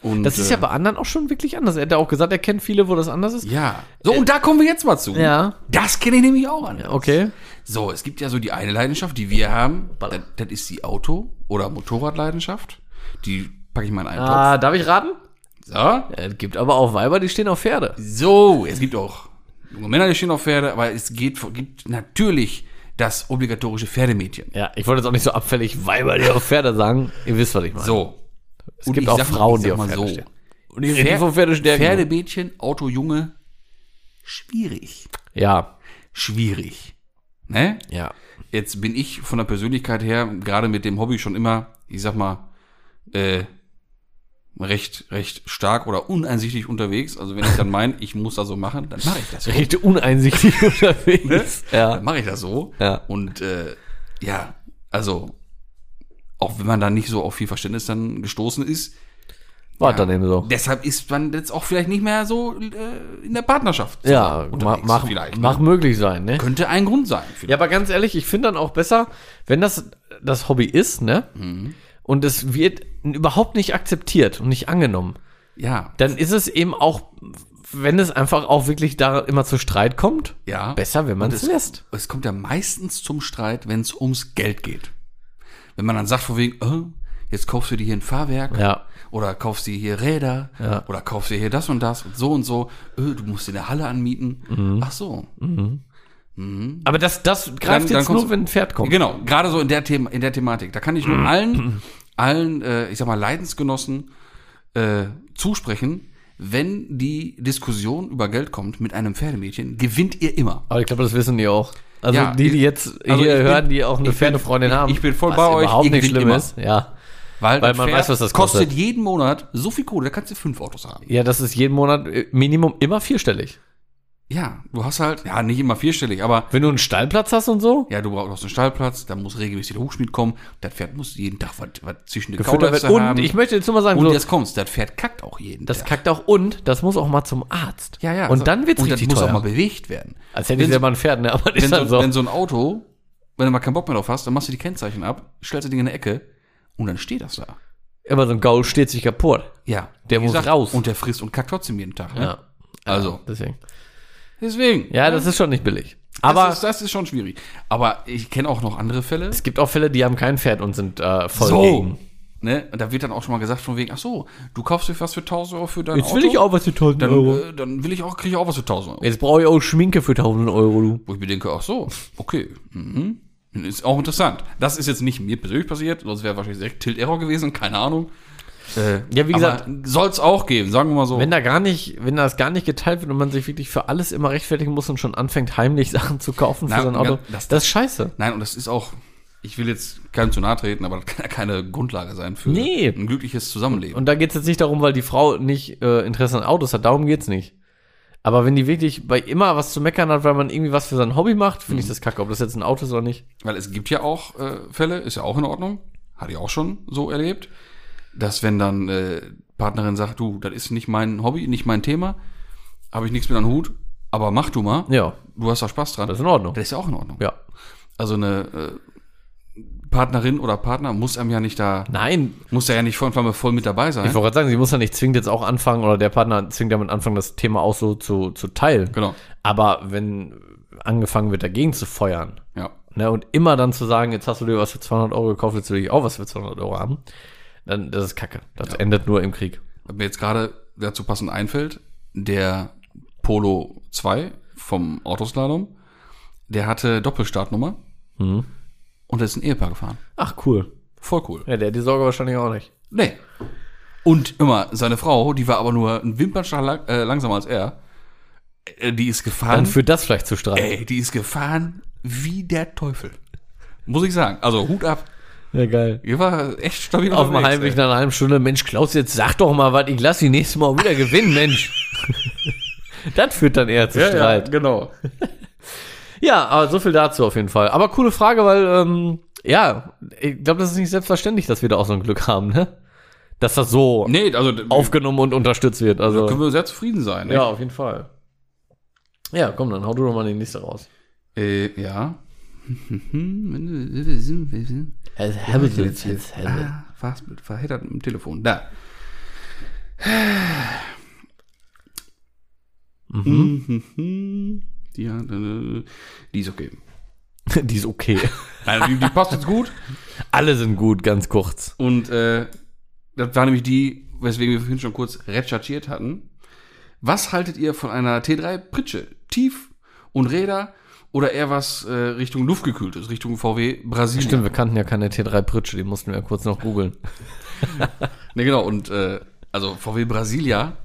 Und, Das ist äh, ja bei anderen auch schon wirklich anders. Er hat ja auch gesagt, er kennt viele, wo das anders ist. Ja. So, und da kommen wir jetzt mal zu. Ja. Das kenne ich nämlich auch an. Okay. So, es gibt ja so die eine Leidenschaft, die wir haben. Das, das ist die Auto- oder Motorradleidenschaft. Die packe ich mal in einen Ah, darf ich raten? Topf. So. Ja, Es gibt aber auch Weiber, die stehen auf Pferde. So, es gibt auch junge Männer, die stehen auf Pferde, aber es geht, gibt natürlich das obligatorische Pferdemädchen. Ja, ich wollte jetzt auch nicht so abfällig Weiber, die auf Pferde sagen. Ihr wisst, was ich meine. So. es Und gibt auch Frauen, die auf Pferde so. stehen. Und die reden von Pferde stärken. Pferdemädchen, Auto-Junge, schwierig. Ja, Schwierig. Ne? ja. Jetzt bin ich von der Persönlichkeit her, gerade mit dem Hobby schon immer, ich sag mal, äh, recht, recht stark oder uneinsichtig unterwegs. Also wenn ich dann meine, ich muss das so machen, dann mache ich das so. Recht uneinsichtig [laughs] unterwegs. Dann Ja. mache ich das so. Ja. Und äh, ja, also auch wenn man da nicht so auf viel Verständnis dann gestoßen ist, War ja, dann eben so. Deshalb ist man jetzt auch vielleicht nicht mehr so äh, in der Partnerschaft. Ja, mach, mach, vielleicht. ne? mach möglich sein, ne? Könnte ein Grund sein. Ja, aber ganz ehrlich, ich finde dann auch besser, wenn das das Hobby ist, ne? Mhm. Und es wird überhaupt nicht akzeptiert und nicht angenommen. Ja, Dann ist es eben auch, wenn es einfach auch wirklich da immer zu Streit kommt, ja. besser, wenn man es lässt. es kommt ja meistens zum Streit, wenn es ums Geld geht. Wenn man dann sagt von wegen, oh, jetzt kaufst du dir hier ein Fahrwerk Ja. oder kaufst dir hier Räder Ja. oder kaufst dir hier das und das und so und so, äh, du musst dir eine Halle anmieten. Mhm. Ach so. Aber das, das greift dann jetzt kommst nur, wenn ein Pferd kommt. Genau, gerade so in der, Thema, in der Thematik. Da kann ich nur allen, [clears throat] allen, äh, ich sag mal, Leidensgenossen äh, zusprechen, wenn die Diskussion über Geld kommt mit einem Pferdemädchen, gewinnt ihr immer. Aber ich glaube, das wissen die auch. Also Ja, die, die jetzt also hier ich bin- hören, die auch eine bin- Pferdefreundin haben. ich bin voll bei euch, überhaupt ihr nicht gewinnt schlimm immer. ist. Ja. Weil, Weil man weiß, was das kostet. kostet jeden Monat so viel Kohle, da kannst du fünf Autos haben. ja, das ist jeden Monat äh, Minimum immer vierstellig. Ja, du hast halt, ja, nicht immer vierstellig, aber Wenn du einen Stallplatz hast und so, ja, du brauchst einen Stallplatz, da muss regelmäßig der Hufschmied kommen, das Pferd muss jeden Tag was, was zwischen den gefüttert wird. Kauleiste Und haben. ich möchte jetzt nur mal sagen, und so, jetzt kommt's, das Pferd kackt auch jeden das Tag. kackt auch und das muss auch mal zum Arzt. Ja, ja. Und also- dann wird's und richtig das muss teuer. auch mal bewegt werden. Als hätte ich selber ein Pferd, ne? Aber das Wenn ist so, halt so. wenn so ein Auto, wenn du mal keinen Bock mehr drauf hast, dann machst du die Kennzeichen ab, stellst das Ding in der Ecke und dann steht das da. immer so ein Gaul steht sich kaputt. Ja. Der muss raus. Und der frisst und kackt trotzdem jeden Tag. Ne? Ja. Also, Deswegen. Deswegen. Ja, das ist schon nicht billig. Aber das ist, das ist schon schwierig. Aber ich kenne auch noch andere Fälle. es gibt auch Fälle, die haben kein Pferd und sind äh, voll So. gegen. Ne? Und da wird dann auch schon mal gesagt von wegen, ach so, du kaufst dir was für 1000 Euro für dein Jetzt Auto. will ich auch was für 1000 dann, Euro. äh, dann will ich auch, kriege ich auch was für 1000 Euro. Jetzt brauche ich auch Schminke für 1000 Euro, du. Wo ich mir denke, ach so, okay. Mhm. Ist auch interessant. Das ist jetzt nicht mir persönlich passiert, sonst wäre wahrscheinlich direkt Tilt Error gewesen, keine Ahnung. Äh, Ja, wie gesagt, soll es auch geben, sagen wir mal so. Wenn da gar nicht, wenn das gar nicht geteilt wird und man sich wirklich für alles immer rechtfertigen muss und schon anfängt, heimlich [laughs] Sachen zu kaufen für sein Auto, das, das- ist scheiße. Nein, und das ist auch, ich will jetzt keinem zu nahe treten, aber das kann ja keine Grundlage sein für Nee. ein glückliches Zusammenleben. Und da geht es jetzt nicht darum, weil die Frau nicht äh, Interesse an Autos hat, darum geht's nicht. Aber wenn die wirklich bei immer was zu meckern hat, weil man irgendwie was für sein Hobby macht, finde ich Mhm. das kacke, ob das jetzt ein Auto ist oder nicht. Weil es gibt ja auch äh, Fälle, ist ja auch in Ordnung, hatte ich auch schon so erlebt, dass wenn dann äh, Partnerin sagt, du, das ist nicht mein Hobby, nicht mein Thema, habe ich nichts mit an den Hut, aber mach du mal, Ja, du hast da Spaß dran. das ist in Ordnung. Das ist ja auch in Ordnung. Ja. Also eine äh, Partnerin oder Partner muss einem ja nicht da, Nein, muss ja nicht voll, voll voll mit dabei sein. ich wollte gerade sagen, sie muss ja nicht zwingend jetzt auch anfangen oder der Partner zwingend damit anfangen, das Thema auch so zu, zu teilen. Genau. Aber wenn angefangen wird, dagegen zu feuern, Ja. ne, und immer dann zu sagen, jetzt hast du dir was für 200 Euro gekauft, jetzt will ich auch was für 200 Euro haben, dann, das ist Kacke. Das endet nur im Krieg. Was mir jetzt gerade dazu passend einfällt, der Polo 2 vom Autoslalom, der hatte Doppelstartnummer Mhm. und da ist ein Ehepaar gefahren. Ach, cool. Voll cool. Ja, der hat die Sorge wahrscheinlich auch nicht. Nee. Und immer, seine Frau, die war aber nur ein Wimpernschlag lang, äh, langsamer als er. Äh, Die ist Dann gefahren. führt das vielleicht zu Streit. ey, die ist gefahren wie der Teufel. Muss ich sagen. Also Hut ab. Ja, geil. Die war echt stabil Auf dem Heimweg nach einer halben Stunde, Mensch, Klaus, jetzt sag doch mal was, ich lass die nächste Mal wieder gewinnen, Mensch. [laughs] das führt dann eher zu Ja, ja, Streit. genau. [laughs] Ja, aber so viel dazu auf jeden Fall. Aber coole Frage, weil, ähm, ja, ich glaube, das ist nicht selbstverständlich, dass wir da auch so ein Glück haben, ne? Dass das so Nee, also aufgenommen und unterstützt wird. da Also, können wir sehr zufrieden sein. Ne? ja, auf jeden Fall. Ja, komm, dann hau du doch mal die nächste raus. Äh, ja. Ah, verheddert mit dem Telefon. Da. Mhm. Äh, die ist okay. [laughs] die ist okay. Nein, die, die passt jetzt gut. Alle sind gut, ganz kurz. Und äh, das war nämlich die, weswegen wir vorhin schon kurz recherchiert hatten. Was haltet ihr von einer T3 Pritsche? Tief und Räder oder eher was äh, Richtung Luftgekühltes, Richtung VW Brasilien? Stimmt, wir kannten ja keine T3 Pritsche, die mussten wir ja kurz noch googeln. [laughs] Ne, genau. Und äh, also VW Brasilia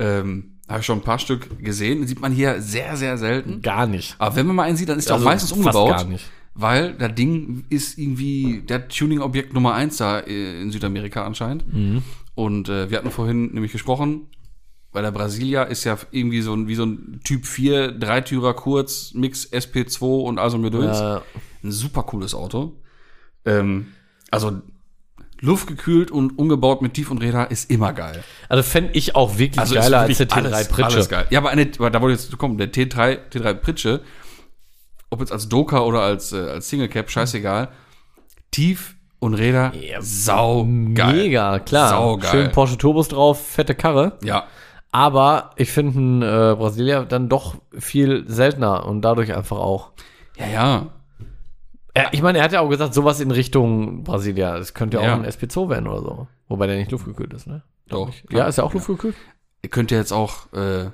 ähm, habe ich schon ein paar Stück gesehen. Sieht man hier sehr, sehr selten. Gar nicht. Aber wenn man mal einen sieht, dann ist der Also auch meistens fast umgebaut. gar nicht. Weil das Ding ist irgendwie der Tuning-Objekt Nummer eins da äh, in Südamerika anscheinend. Mhm. Und äh, wir hatten vorhin nämlich gesprochen, weil der Brasilia ist ja irgendwie so ein, wie so ein Typ 4, Dreitürer kurz, Mix SP2 und also Gedöns. Äh, Ein super cooles Auto. Ähm, also luftgekühlt und umgebaut mit Tief und Räder ist immer geil. also fände ich auch wirklich Also geiler als wirklich der T3 alles, Pritsche. Alles geil. Ja, aber, eine, da wollte ich jetzt kommen, der T3, T3 Pritsche, ob jetzt als Doka oder als, äh, als Single Cap, scheißegal. Tief und Räder, Ja, sau geil. Mega, klar. Saugeil. Schön Porsche Turbos drauf, fette Karre. Ja, Aber ich finde einen äh, Brasilia dann doch viel seltener und dadurch einfach auch. ja, ja. Er, ich meine, er hat ja auch gesagt, sowas in Richtung Brasilia. Das könnte ja, Ja. auch ein SP2 werden oder so. Wobei der nicht luftgekühlt ist, ne? Doch. Ja, ist ja auch luftgekühlt? Ja jetzt auch äh,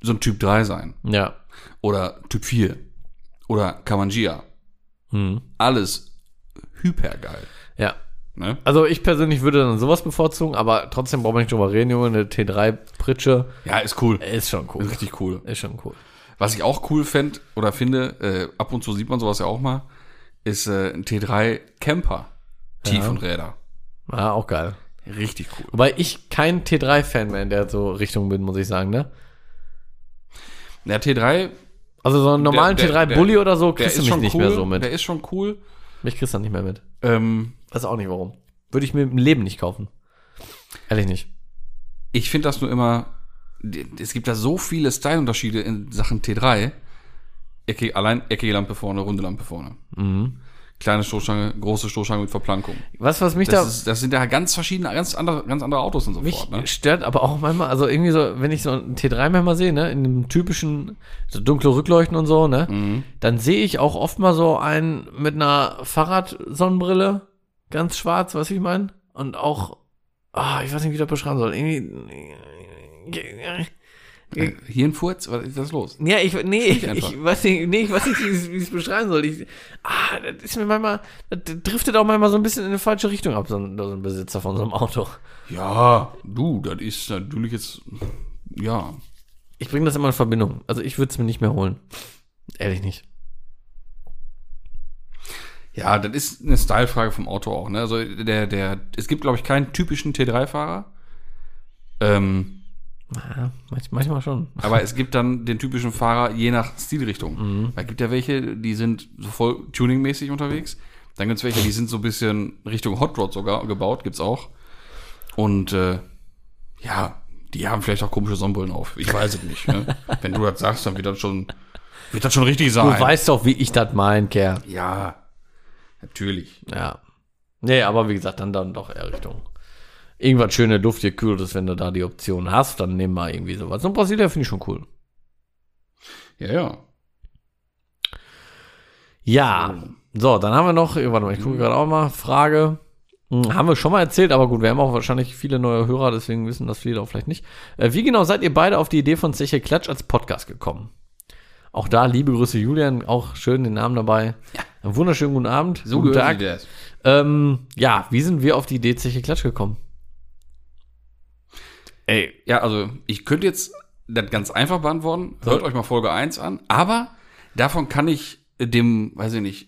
so ein Typ 3 sein. Ja. Oder Typ 4. Oder Kamangia. Hm. Alles hypergeil. Ja. Ne? Also ich persönlich würde dann sowas bevorzugen, aber trotzdem brauchen wir nicht drüber reden, Junge. Eine T3 Pritsche Ja, ist cool. ist schon cool. Ist richtig cool. Ist schon cool. Was ich auch cool fänd oder finde, äh, ab und zu sieht man sowas ja auch mal, ist äh, ein T3 Camper. Tief Ja. und Räder. Ja, auch geil. Richtig cool. Wobei ich kein T3-Fan mehr in der so Richtung bin, muss ich sagen, ne? Der T3, Also so einen normalen Der- der- T3-Bully oder so kriegst du mich nicht cool. mehr so mit. Der ist schon cool. Mich kriegst du nicht mehr mit. Ähm, Weiß auch nicht warum. Würde ich mir im Leben nicht kaufen. Ehrlich nicht. ich finde das nur immer, es gibt da so viele Styleunterschiede in Sachen T3. Eckig, allein eckige Lampe vorne, runde Lampe vorne. Mhm. Kleine Stoßstange, große Stoßstange mit Verplankung. Was, was mich Das, da ist, das sind ja ganz verschiedene, ganz andere, ganz andere Autos und so mich fort. Ne? stört, aber auch manchmal, also irgendwie so, wenn ich so einen T3 manchmal sehe, ne, in dem typischen, so dunkle Rückleuchten und so, ne, Mhm. dann sehe ich auch oft mal so einen mit einer Fahrradsonnenbrille, ganz schwarz, was ich meine, und auch, ah, ich weiß nicht, wie ich das beschreiben soll, irgendwie, Äh, Hirnfurz? Was ist das los? Ja, ich, nee, ich, ich weiß nicht, nee, ich weiß nicht, wie ich es- wie ich es beschreiben soll. Ich, ah, das ist mir manchmal, das driftet auch manchmal so ein bisschen in eine falsche Richtung ab, so ein, so ein Besitzer von so einem Auto. Ja, du, das ist natürlich jetzt, ja. Ich bringe das immer in Verbindung. Also ich würde es mir nicht mehr holen. Ehrlich nicht. Ja, das ist eine Stylefrage vom Auto auch, ne? Also der, der, es gibt, glaube ich, keinen typischen T3-Fahrer. Ähm, Ja, manch, manchmal schon. [laughs] aber es gibt dann den typischen Fahrer je nach Stilrichtung. Mhm. Da gibt ja welche, die sind so voll tuningmäßig unterwegs. Dann gibt's welche, die sind so ein bisschen Richtung Hot Rod sogar gebaut, gibt's auch. Und äh, ja, die haben vielleicht auch komische Sonnenbrillen auf. Ich weiß es nicht. Ne? [laughs] Wenn du das sagst, dann wird das schon, wird das schon richtig sein. Du weißt doch, wie ich das mein, Kerl. ja, natürlich. Ja. Nee, aber wie gesagt, dann, dann doch eher Richtung. Irgendwas schöne, luftige, kühles, wenn du da die Option hast, dann nimm mal irgendwie sowas. Und Brasilien finde ich schon cool. Ja, ja. Ja. So, dann haben wir noch, warte mal, ich gucke gerade auch mal, Frage. Hm, Haben wir schon mal erzählt, aber gut, wir haben auch wahrscheinlich viele neue Hörer, deswegen wissen das viele auch vielleicht nicht. Äh, wie genau seid ihr beide auf die Idee von Zeche Klatsch als Podcast gekommen? Auch da, liebe Grüße Julian, auch schön den Namen dabei. Ja. Einen wunderschönen guten Abend. So guten das. Ähm, ja, wie sind wir auf die Idee Zeche Klatsch gekommen? Ey, ja, also ich könnte jetzt das ganz einfach beantworten. Hört euch mal Folge 1 an. Aber davon kann ich dem, weiß ich nicht,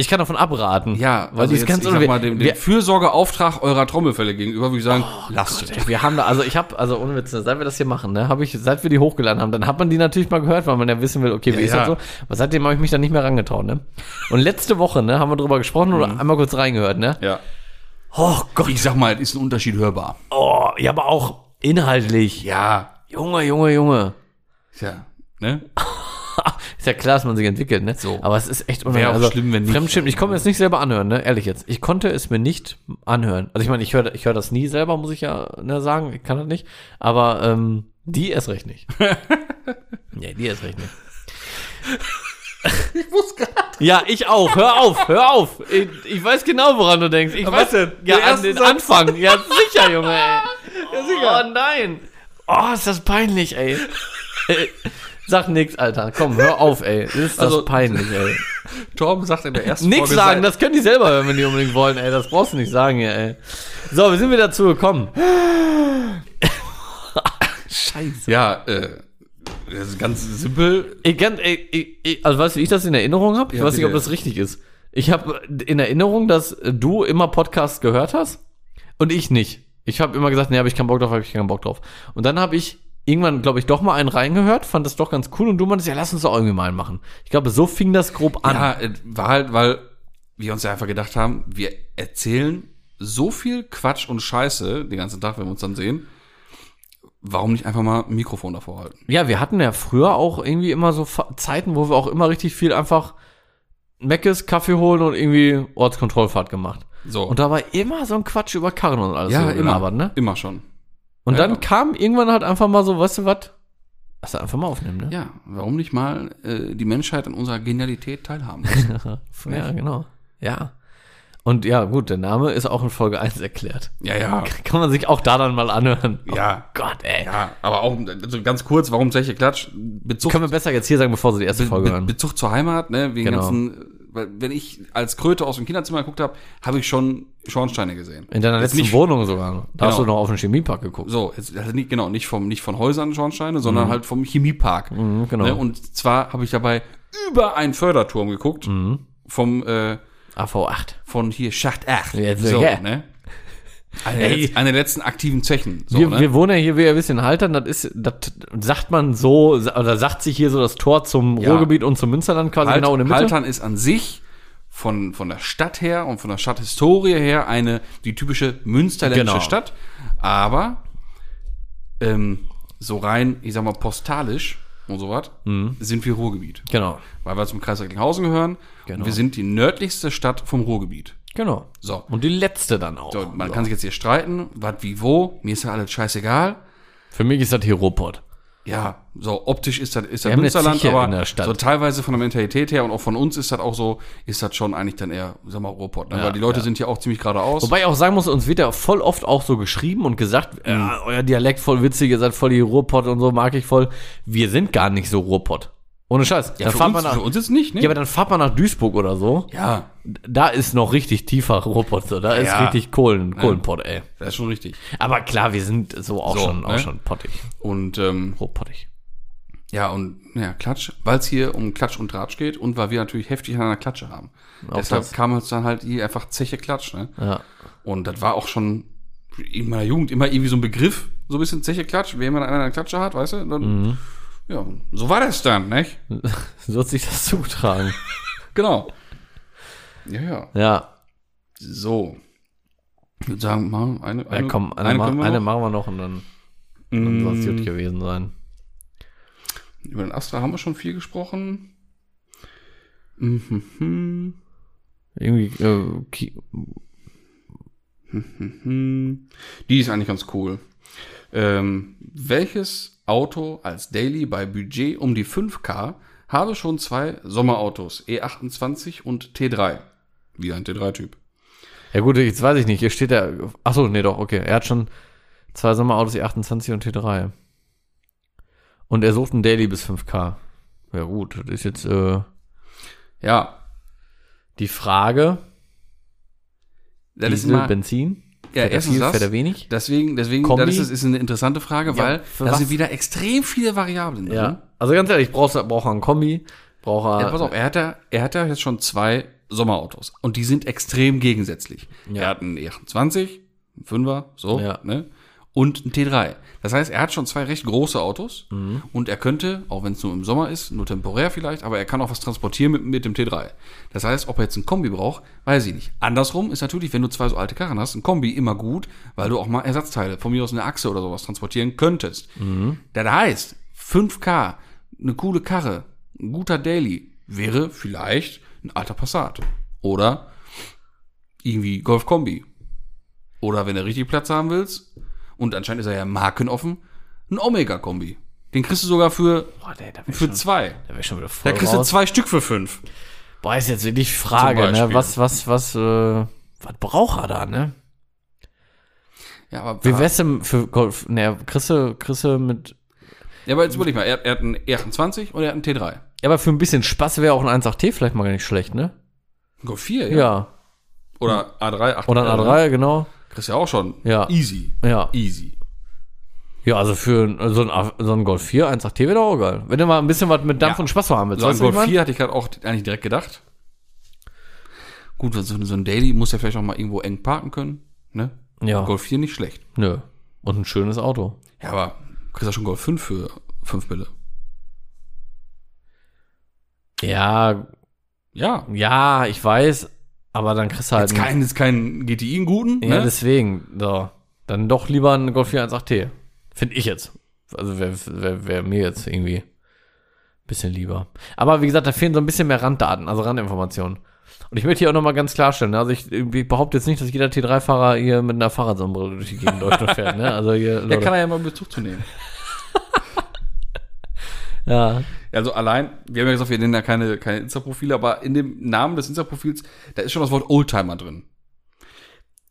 Ich kann davon abraten. ja, weil also die ist jetzt, ganz ich sag mal, dem, dem wir, Fürsorgeauftrag eurer Trommelfälle gegenüber, würde ich sagen, lasst es. wir haben da, also ich habe, also ohne Witz, seit wir das hier machen, ne, habe ich, seit wir die hochgeladen haben, dann hat man die natürlich mal gehört, weil man ja wissen will, okay, wie Ja, ist ja. das so? Aber seitdem habe ich mich da nicht mehr rangetraut, ne? Und letzte Woche, ne, haben wir drüber gesprochen oder Mhm. einmal kurz reingehört, ne? Ja. Oh Gott. Ich sag mal, ist ein Unterschied hörbar. Oh, ja, aber auch inhaltlich. Ja. Junge, Junge, Junge. Tja, ne? [laughs] Ist ja klar, dass man sich entwickelt, ne? So. Aber es ist echt Wäre auch schlimm, wenn nicht. Fremdschirm, ich komme jetzt nicht selber anhören, ne? Ehrlich jetzt. Ich konnte es mir nicht anhören. Also ich meine, ich höre ich hör das nie selber, muss ich ja ne, sagen. Ich kann das nicht. Aber ähm, die erst recht nicht. [laughs] nee, die erst recht nicht. ich muss gerade. Ja, ich auch. Hör auf, hör auf. Ich, ich weiß genau, woran du denkst. Ich Aber weiß denn? Ja, an den Satz? Anfang. Ja, sicher, Junge, ey. Ja, sicher. Oh nein. Oh, ist das peinlich, ey. Sag nix, Alter. Komm, hör auf, ey. Das ist das Also- peinlich, ey. [laughs] Torben sagt in der ersten Nix Folge sagen, seit- das können die selber hören, wenn die unbedingt wollen, ey. Das brauchst du nicht sagen hier, ey. So, wir sind wieder dazu gekommen. [laughs] Scheiße. Ja, äh, das ist ganz simpel. Ich, ey, ich, ich, also weißt du, wie ich das in Erinnerung habe? Ich Ja, weiß nicht, ob das richtig ist. Ich habe in Erinnerung, dass du immer Podcasts gehört hast und ich nicht. Ich habe immer gesagt, nee, habe ich keinen Bock drauf, habe ich keinen Bock drauf. Und dann habe ich irgendwann, glaube ich, doch mal einen reingehört, fand das doch ganz cool und du meintest, ja, lass uns doch irgendwie mal einen machen. Ich glaube, so fing das grob an. Ja, es war halt, weil wir uns ja einfach gedacht haben, wir erzählen so viel Quatsch und Scheiße den ganzen Tag, wenn wir uns dann sehen. Warum nicht einfach mal ein Mikrofon davor halten? Ja, wir hatten ja früher auch irgendwie immer so Zeiten, wo wir auch immer richtig viel einfach Meckes, Kaffee holen und irgendwie Ortskontrollfahrt gemacht. So. Und da war immer so ein Quatsch über Karren und alles ja, so immer, gelabert, ne? immer schon. Und Ja, dann kam irgendwann halt einfach mal so, weißt du was? Lass einfach mal aufnehmen, ne? Ja, warum nicht mal äh, die Menschheit an unserer Genialität teilhaben? lassen? [laughs] Ja, genau. Ja. Und ja, gut, der Name ist auch in Folge 1 erklärt. ja, ja, [laughs] Kann man sich auch da dann mal anhören. ja. Oh Gott, ey. Ja, aber auch also ganz kurz, warum Zeche Klatsch? Bezug, Können wir besser jetzt hier sagen, bevor sie die erste Folge Be hören. Bezug zur Heimat, ne, wegen Genau. ganzen, weil wenn ich als Kröte aus dem Kinderzimmer geguckt habe, habe ich schon Schornsteine gesehen. In deiner Jetzt letzten nicht- Wohnung sogar. Da hast Genau. du noch auf den Chemiepark geguckt. So, jetzt, also nicht, genau, nicht vom, nicht von Häusern Schornsteine, sondern halt vom Chemiepark. Mhm, genau. Ne? Und zwar habe ich dabei über einen Förderturm geguckt, Mhm. vom, äh, AV8. von hier Schacht 8. Ja, so, sicher. ne? Eine, Ey. der- eine der letzten aktiven Zechen. So, wir, ne? wir wohnen ja hier, wie ihr wisst, in Haltern. Das ist, das sagt man so, oder sagt sich hier so das Tor zum Ja. Ruhrgebiet und zum Münsterland quasi halt, genau in der Mitte. Haltern ist an sich von, von der Stadt her und von der Stadthistorie her eine, die typische münsterländische Genau. Stadt. Aber ähm, so rein, ich sag mal, postalisch und sowas, Mhm. sind wir Ruhrgebiet. Genau. Weil wir zum Kreis Recklinghausen gehören. Genau. Und wir sind die nördlichste Stadt vom Ruhrgebiet. Genau. So. Und die letzte dann auch. so man kann sich jetzt hier streiten, was wie wo, mir ist ja alles scheißegal. Für mich ist das hier Ruhrpott. Ja, so optisch ist das, ist das Münsterland, aber in der Stadt. so teilweise von der Mentalität her und auch von uns ist das auch so, ist das schon eigentlich dann eher, sag mal, Ruhrpott. Ne? Ja, Weil die Leute ja. sind hier auch ziemlich geradeaus. Wobei ich auch sagen muss, uns wird ja voll oft auch so geschrieben und gesagt, Mhm. ja, euer Dialekt voll witzig, ihr seid voll die Ruhrpott und so, mag ich voll. Wir sind gar nicht so Ruhrpott. Ohne Scheiß. ja, dann für, fahrt uns, man nach, für uns jetzt nicht, ne? ja, aber dann fahrt man nach Duisburg oder so. ja, Da ist noch richtig tiefer Ruhrpott. So. Da ist Ja. richtig Kohlen, Kohlenpott, ey. das ist schon richtig. Aber klar, wir sind so auch So, schon, auch ne? schon pottig. Und ähm, Ruhrpottig. ja, und ja, Klatsch, weil es hier um Klatsch und Tratsch geht und weil wir natürlich heftig an einer Klatsche haben. Auch Deshalb das. kam uns dann halt hier einfach Zeche Klatsch, ne? Ja. Und das war auch schon in meiner Jugend immer irgendwie so ein Begriff, so ein bisschen Zeche Klatsch, wenn man einer eine Klatsche hat, weißt du? Dann, Mhm. Ja, so war das dann, nicht? [laughs] So hat sich das zugetragen. [laughs] Genau. Ja, ja. Ja, So. Ich würde sagen, mal eine, ja eine, komm, eine, eine ma wir eine machen wir noch und dann, dann soll es Mm, gut gewesen sein. Über den Astra haben wir schon viel gesprochen. Mhm. Irgendwie, äh, Mhm. Die ist eigentlich ganz cool. Ähm, welches Auto als Daily bei Budget um die 5K habe schon zwei Sommerautos, E28 und T3? Wie ein T3-Typ. ja gut, jetzt weiß ich nicht, hier steht er, ach so, nee doch, okay, er hat schon zwei Sommerautos, E28 und T3. Und er sucht ein Daily bis 5K. Ja gut, das ist jetzt, äh, Ja, die Frage, das ist Diesel, immer, Benzin, ja, fährt er erstens viel, das, fährt er wenig? deswegen, deswegen, Kombi? das ist, ist eine interessante Frage, Ja, weil da was? sind wieder extrem viele Variablen drin. Ja, also ganz ehrlich, brauchst du, braucht er einen Kombi, braucht er, Ja, pass auf, er hat ja, er hat ja jetzt schon zwei Sommerautos und die sind extrem gegensätzlich. Ja. Er hat einen E28, einen Fünfer, so, Ja. ne? Und einen T3. Das heißt, er hat schon zwei recht große Autos Mhm. und er könnte, auch wenn es nur im Sommer ist, nur temporär vielleicht, aber er kann auch was transportieren mit, mit dem T3. Das heißt, ob er jetzt ein Kombi braucht, weiß ich nicht. Andersrum ist natürlich, wenn du zwei so alte Karren hast, ein Kombi immer gut, weil du auch mal Ersatzteile, von mir aus eine Achse oder sowas transportieren könntest. Das heißt, 5K, eine coole Karre, ein guter Daily, wäre vielleicht ein alter Passat. Oder irgendwie Golf Kombi. Oder wenn du richtig Platz haben willst, und anscheinend ist er ja markenoffen, ein Omega Kombi. Den kriegst du sogar für, Boah, der, der für schon, zwei. der wär schon wieder voll Da kriegst du raus. zwei Stück für fünf. Boah, ist jetzt wirklich Frage, ne? Was, was, was, äh, was braucht er da, ne? Ja, aber, Wie wär's denn für Golf? Ne, du, kriegst du mit, ja, aber jetzt überleg mal, er, er hat einen E28 und er hat einen T3. ja, aber für ein bisschen Spaß wäre auch ein 1.8T vielleicht mal gar nicht schlecht, ne? Golf 4, Ja. ja. Oder A3, 8 Oder ein A3, genau. Kriegst du ja auch schon. Ja. Easy. Ja. Easy. Ja, also für so ein, so ein Golf 4, 1.8T wäre doch auch geil. Wenn du mal ein bisschen was mit Dampf Ja. und Spaß haben willst. So ein du, ich Golf mein? 4 hatte ich gerade auch eigentlich direkt gedacht. Gut, so, so ein Daily muss ja vielleicht auch mal irgendwo eng parken können. Ne? Ja. Golf 4 nicht schlecht. Nö. Und ein schönes Auto. Ja, aber du kriegst ja schon Golf 5 für 5 Bille. Ja, Ja. ja, ich weiß, aber dann kriegst du halt Jetzt kein, jetzt kein GTI einen guten. Ja, ne? deswegen, so. Dann doch lieber ein Golf 4 1.8T. Finde ich jetzt. Also wäre wär, wär mir jetzt irgendwie ein bisschen lieber. Aber wie gesagt, da fehlen so ein bisschen mehr Randdaten, also Randinformationen. Und ich möchte hier auch nochmal ganz klarstellen, ne, also ich, ich behaupte jetzt nicht, dass jeder T3-Fahrer hier mit einer Fahrradsonnenbrille durch die Gegend läuft und fährt, ne? Also hier, [laughs] ja, Leute. kann er ja mal Bezug zu nehmen. Ja, Also allein, wir haben ja gesagt, wir nennen da keine, keine Insta-Profile, aber in dem Namen des Insta-Profils, da ist schon das Wort Oldtimer drin.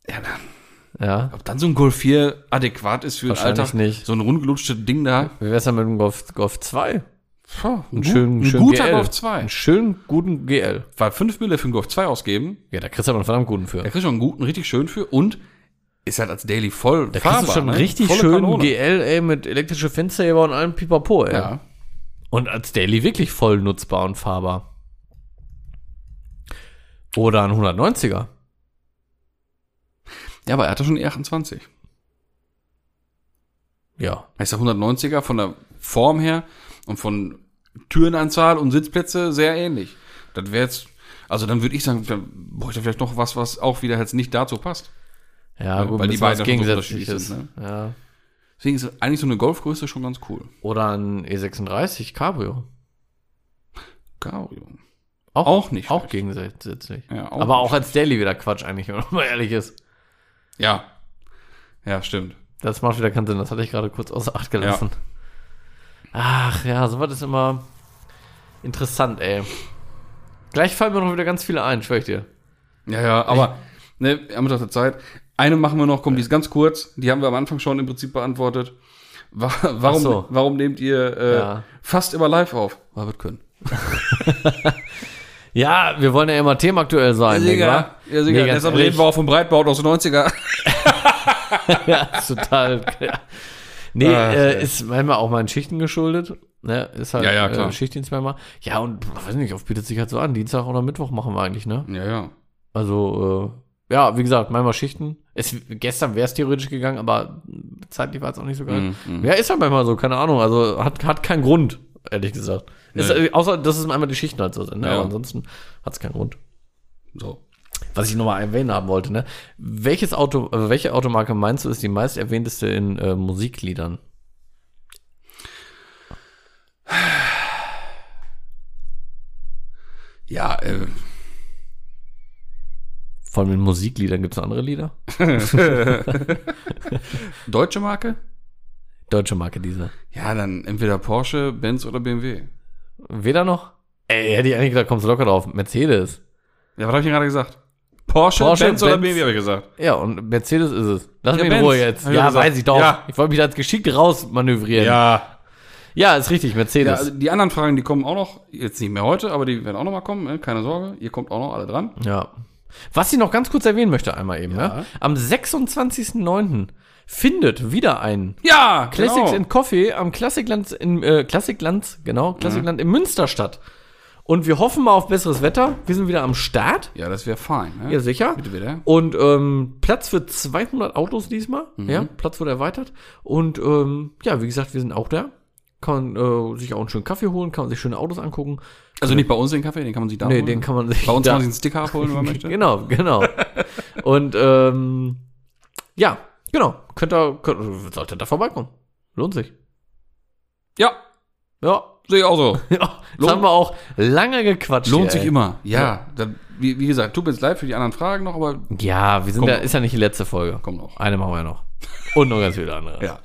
Ja, dann, ja. ob dann so ein Golf 4 adäquat ist für den Alltag, nicht. so ein rundgelutschtes Ding da. Wie wär's denn mit dem Golf, Golf 2? Puh, Ein, schön, ein schön guter GL. Golf 2. Einen schönen, guten GL. Weil 5 Mille für einen Golf 2 ausgeben, Ja, da kriegst du aber einen verdammt guten für. da kriegst du schon einen guten, richtig schön für und ist halt als Daily voll Da kriegst du schon einen richtig schönen Kanone. GL, ey, mit elektrische Fensterheber und allem Pipapo, ey. Ja. Und als Daily wirklich voll nutzbar und fahrbar. Oder ein 190er. ja, aber er hatte schon E28. Ja. Heißt der 190er von der Form her und von Türenanzahl und Sitzplätze sehr ähnlich. Das wäre jetzt, also dann würde ich sagen, dann bräuchte er vielleicht noch was, was auch wieder jetzt nicht dazu passt. Ja, gut, weil die beiden unterschiedlich sind, Ja. Deswegen ist eigentlich so eine Golfgröße schon ganz cool. Oder ein E36 Cabrio. Cabrio. Auch, Auch nicht Auch schlecht. gegensätzlich. Ja, auch Aber auch als Daily wieder Quatsch eigentlich, wenn man ehrlich ist. Ja. Ja, stimmt. Das macht wieder keinen Sinn. Das hatte ich gerade kurz außer Acht gelassen. Ach ja, sowas ist immer interessant, ey. Gleich fallen mir noch wieder ganz viele ein, schwör ich dir. Ja, ja, aber ne, wir haben doch der Zeit. Eine machen wir noch, komm, die ist ganz kurz. Die haben wir am Anfang schon im Prinzip beantwortet. Wa- [laughs] Warum, so. warum nehmt ihr äh, Ja. fast immer live auf? Weil wir können. [laughs] Ja, wir wollen ja immer themaktuell sein, nicht wahr? ja, sicher. Nee, Deshalb reden wir auch vom Breitbau aus den 90er. [laughs] ja, total. Ja. Nee, Ach, äh, ist manchmal auch meinen Schichten geschuldet. Ne? Ist halt Ja, ja, klar. Äh, Schichtdienst manchmal. Ja, und weiß nicht, oft bietet sich halt so an. Dienstag oder Mittwoch machen wir eigentlich, ne? Ja, ja. Also, äh, ja, wie gesagt, manchmal Schichten. Es, gestern wäre es theoretisch gegangen, aber zeitlich war es auch nicht so geil. Mhm, mhm. Ja, ist halt manchmal so, keine Ahnung. Also hat, hat keinen Grund, ehrlich gesagt. Ist, Nee. äh, außer, dass es einmal die Schichten halt so sind. Ne? Ja. Aber ansonsten hat es keinen Grund. So. Was ich nochmal erwähnen haben wollte, ne? Welches Auto, äh, welche Automarke meinst du ist die meist erwähnteste in äh, Musikliedern? Ja, äh, Vor allem in Musikliedern gibt es andere Lieder? [laughs] deutsche Marke? Deutsche Marke diese. Ja, dann entweder Porsche, Benz oder BMW. Weder noch? Ey, hätte ich eigentlich gedacht, kommst du locker drauf. Mercedes. Ja, was habe ich denn gerade gesagt? Porsche, Porsche, Benz oder Benz. BMW habe ich gesagt. Ja, und Mercedes ist es. Lass Ja, mich in Ruhe jetzt. Ja, gesagt. weiß ich doch. Ja. Ich wollte mich da jetzt geschickt rausmanövrieren. Ja. ja, ist richtig, ja. Mercedes. Also die anderen Fragen, die kommen auch noch, jetzt nicht mehr heute, aber die werden auch noch mal kommen, ne? keine Sorge. Ihr kommt auch noch alle dran. Ja. Was ich noch ganz kurz erwähnen möchte, einmal eben, Ja. ne? Am 26.09. findet wieder ein Ja, Classics genau. in Coffee am Klassikland in äh, Klassikland, genau, Klassikland in Münster statt. Und wir hoffen mal auf besseres Wetter. Wir sind wieder am Start. Ja, das wäre fein. Ne? Ja, sicher. Bitte, bitte. Und ähm, Platz für 200 Autos diesmal. Mhm. Ja, Platz wurde erweitert. Und ähm, ja, wie gesagt, wir sind auch da. Kann man äh, sich auch einen schönen Kaffee holen, kann man sich schöne Autos angucken. Also nicht bei uns den Kaffee, den kann man sich da nee, holen. den kann man sich Bei uns da, kann man sich einen Sticker abholen, wenn man [laughs] möchte. Genau, genau. Und ähm, ja, genau. Könnt ihr, könnt, solltet da vorbeikommen. Lohnt sich. Ja, Ja. sehe ich auch so. [laughs] ja. Lohnt- haben wir auch lange gequatscht. Lohnt hier, sich ey. immer. Ja, dann, wie, wie gesagt, tut mir jetzt leid für die anderen Fragen noch, aber Ja, wir sind ja, ist ja nicht die letzte Folge. kommt noch. Eine machen wir ja noch. Und noch ganz viele andere. [laughs] Ja.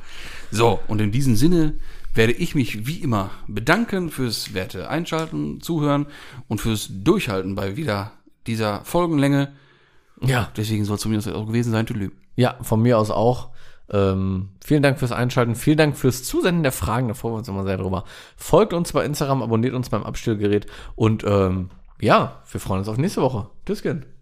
So, und in diesem Sinne werde ich mich wie immer bedanken fürs werte Einschalten, Zuhören und fürs Durchhalten bei wieder dieser Folgenlänge. Ja. Deswegen soll es von mir auch gewesen sein, Tüdelü. Ja, von mir aus auch. Ähm, vielen Dank fürs Einschalten, vielen Dank fürs Zusenden der Fragen, da freuen wir uns immer sehr drüber. Folgt uns bei Instagram, abonniert uns beim Abstellgerät und ähm, ja, wir freuen uns auf nächste Woche. Tschüss, Kind.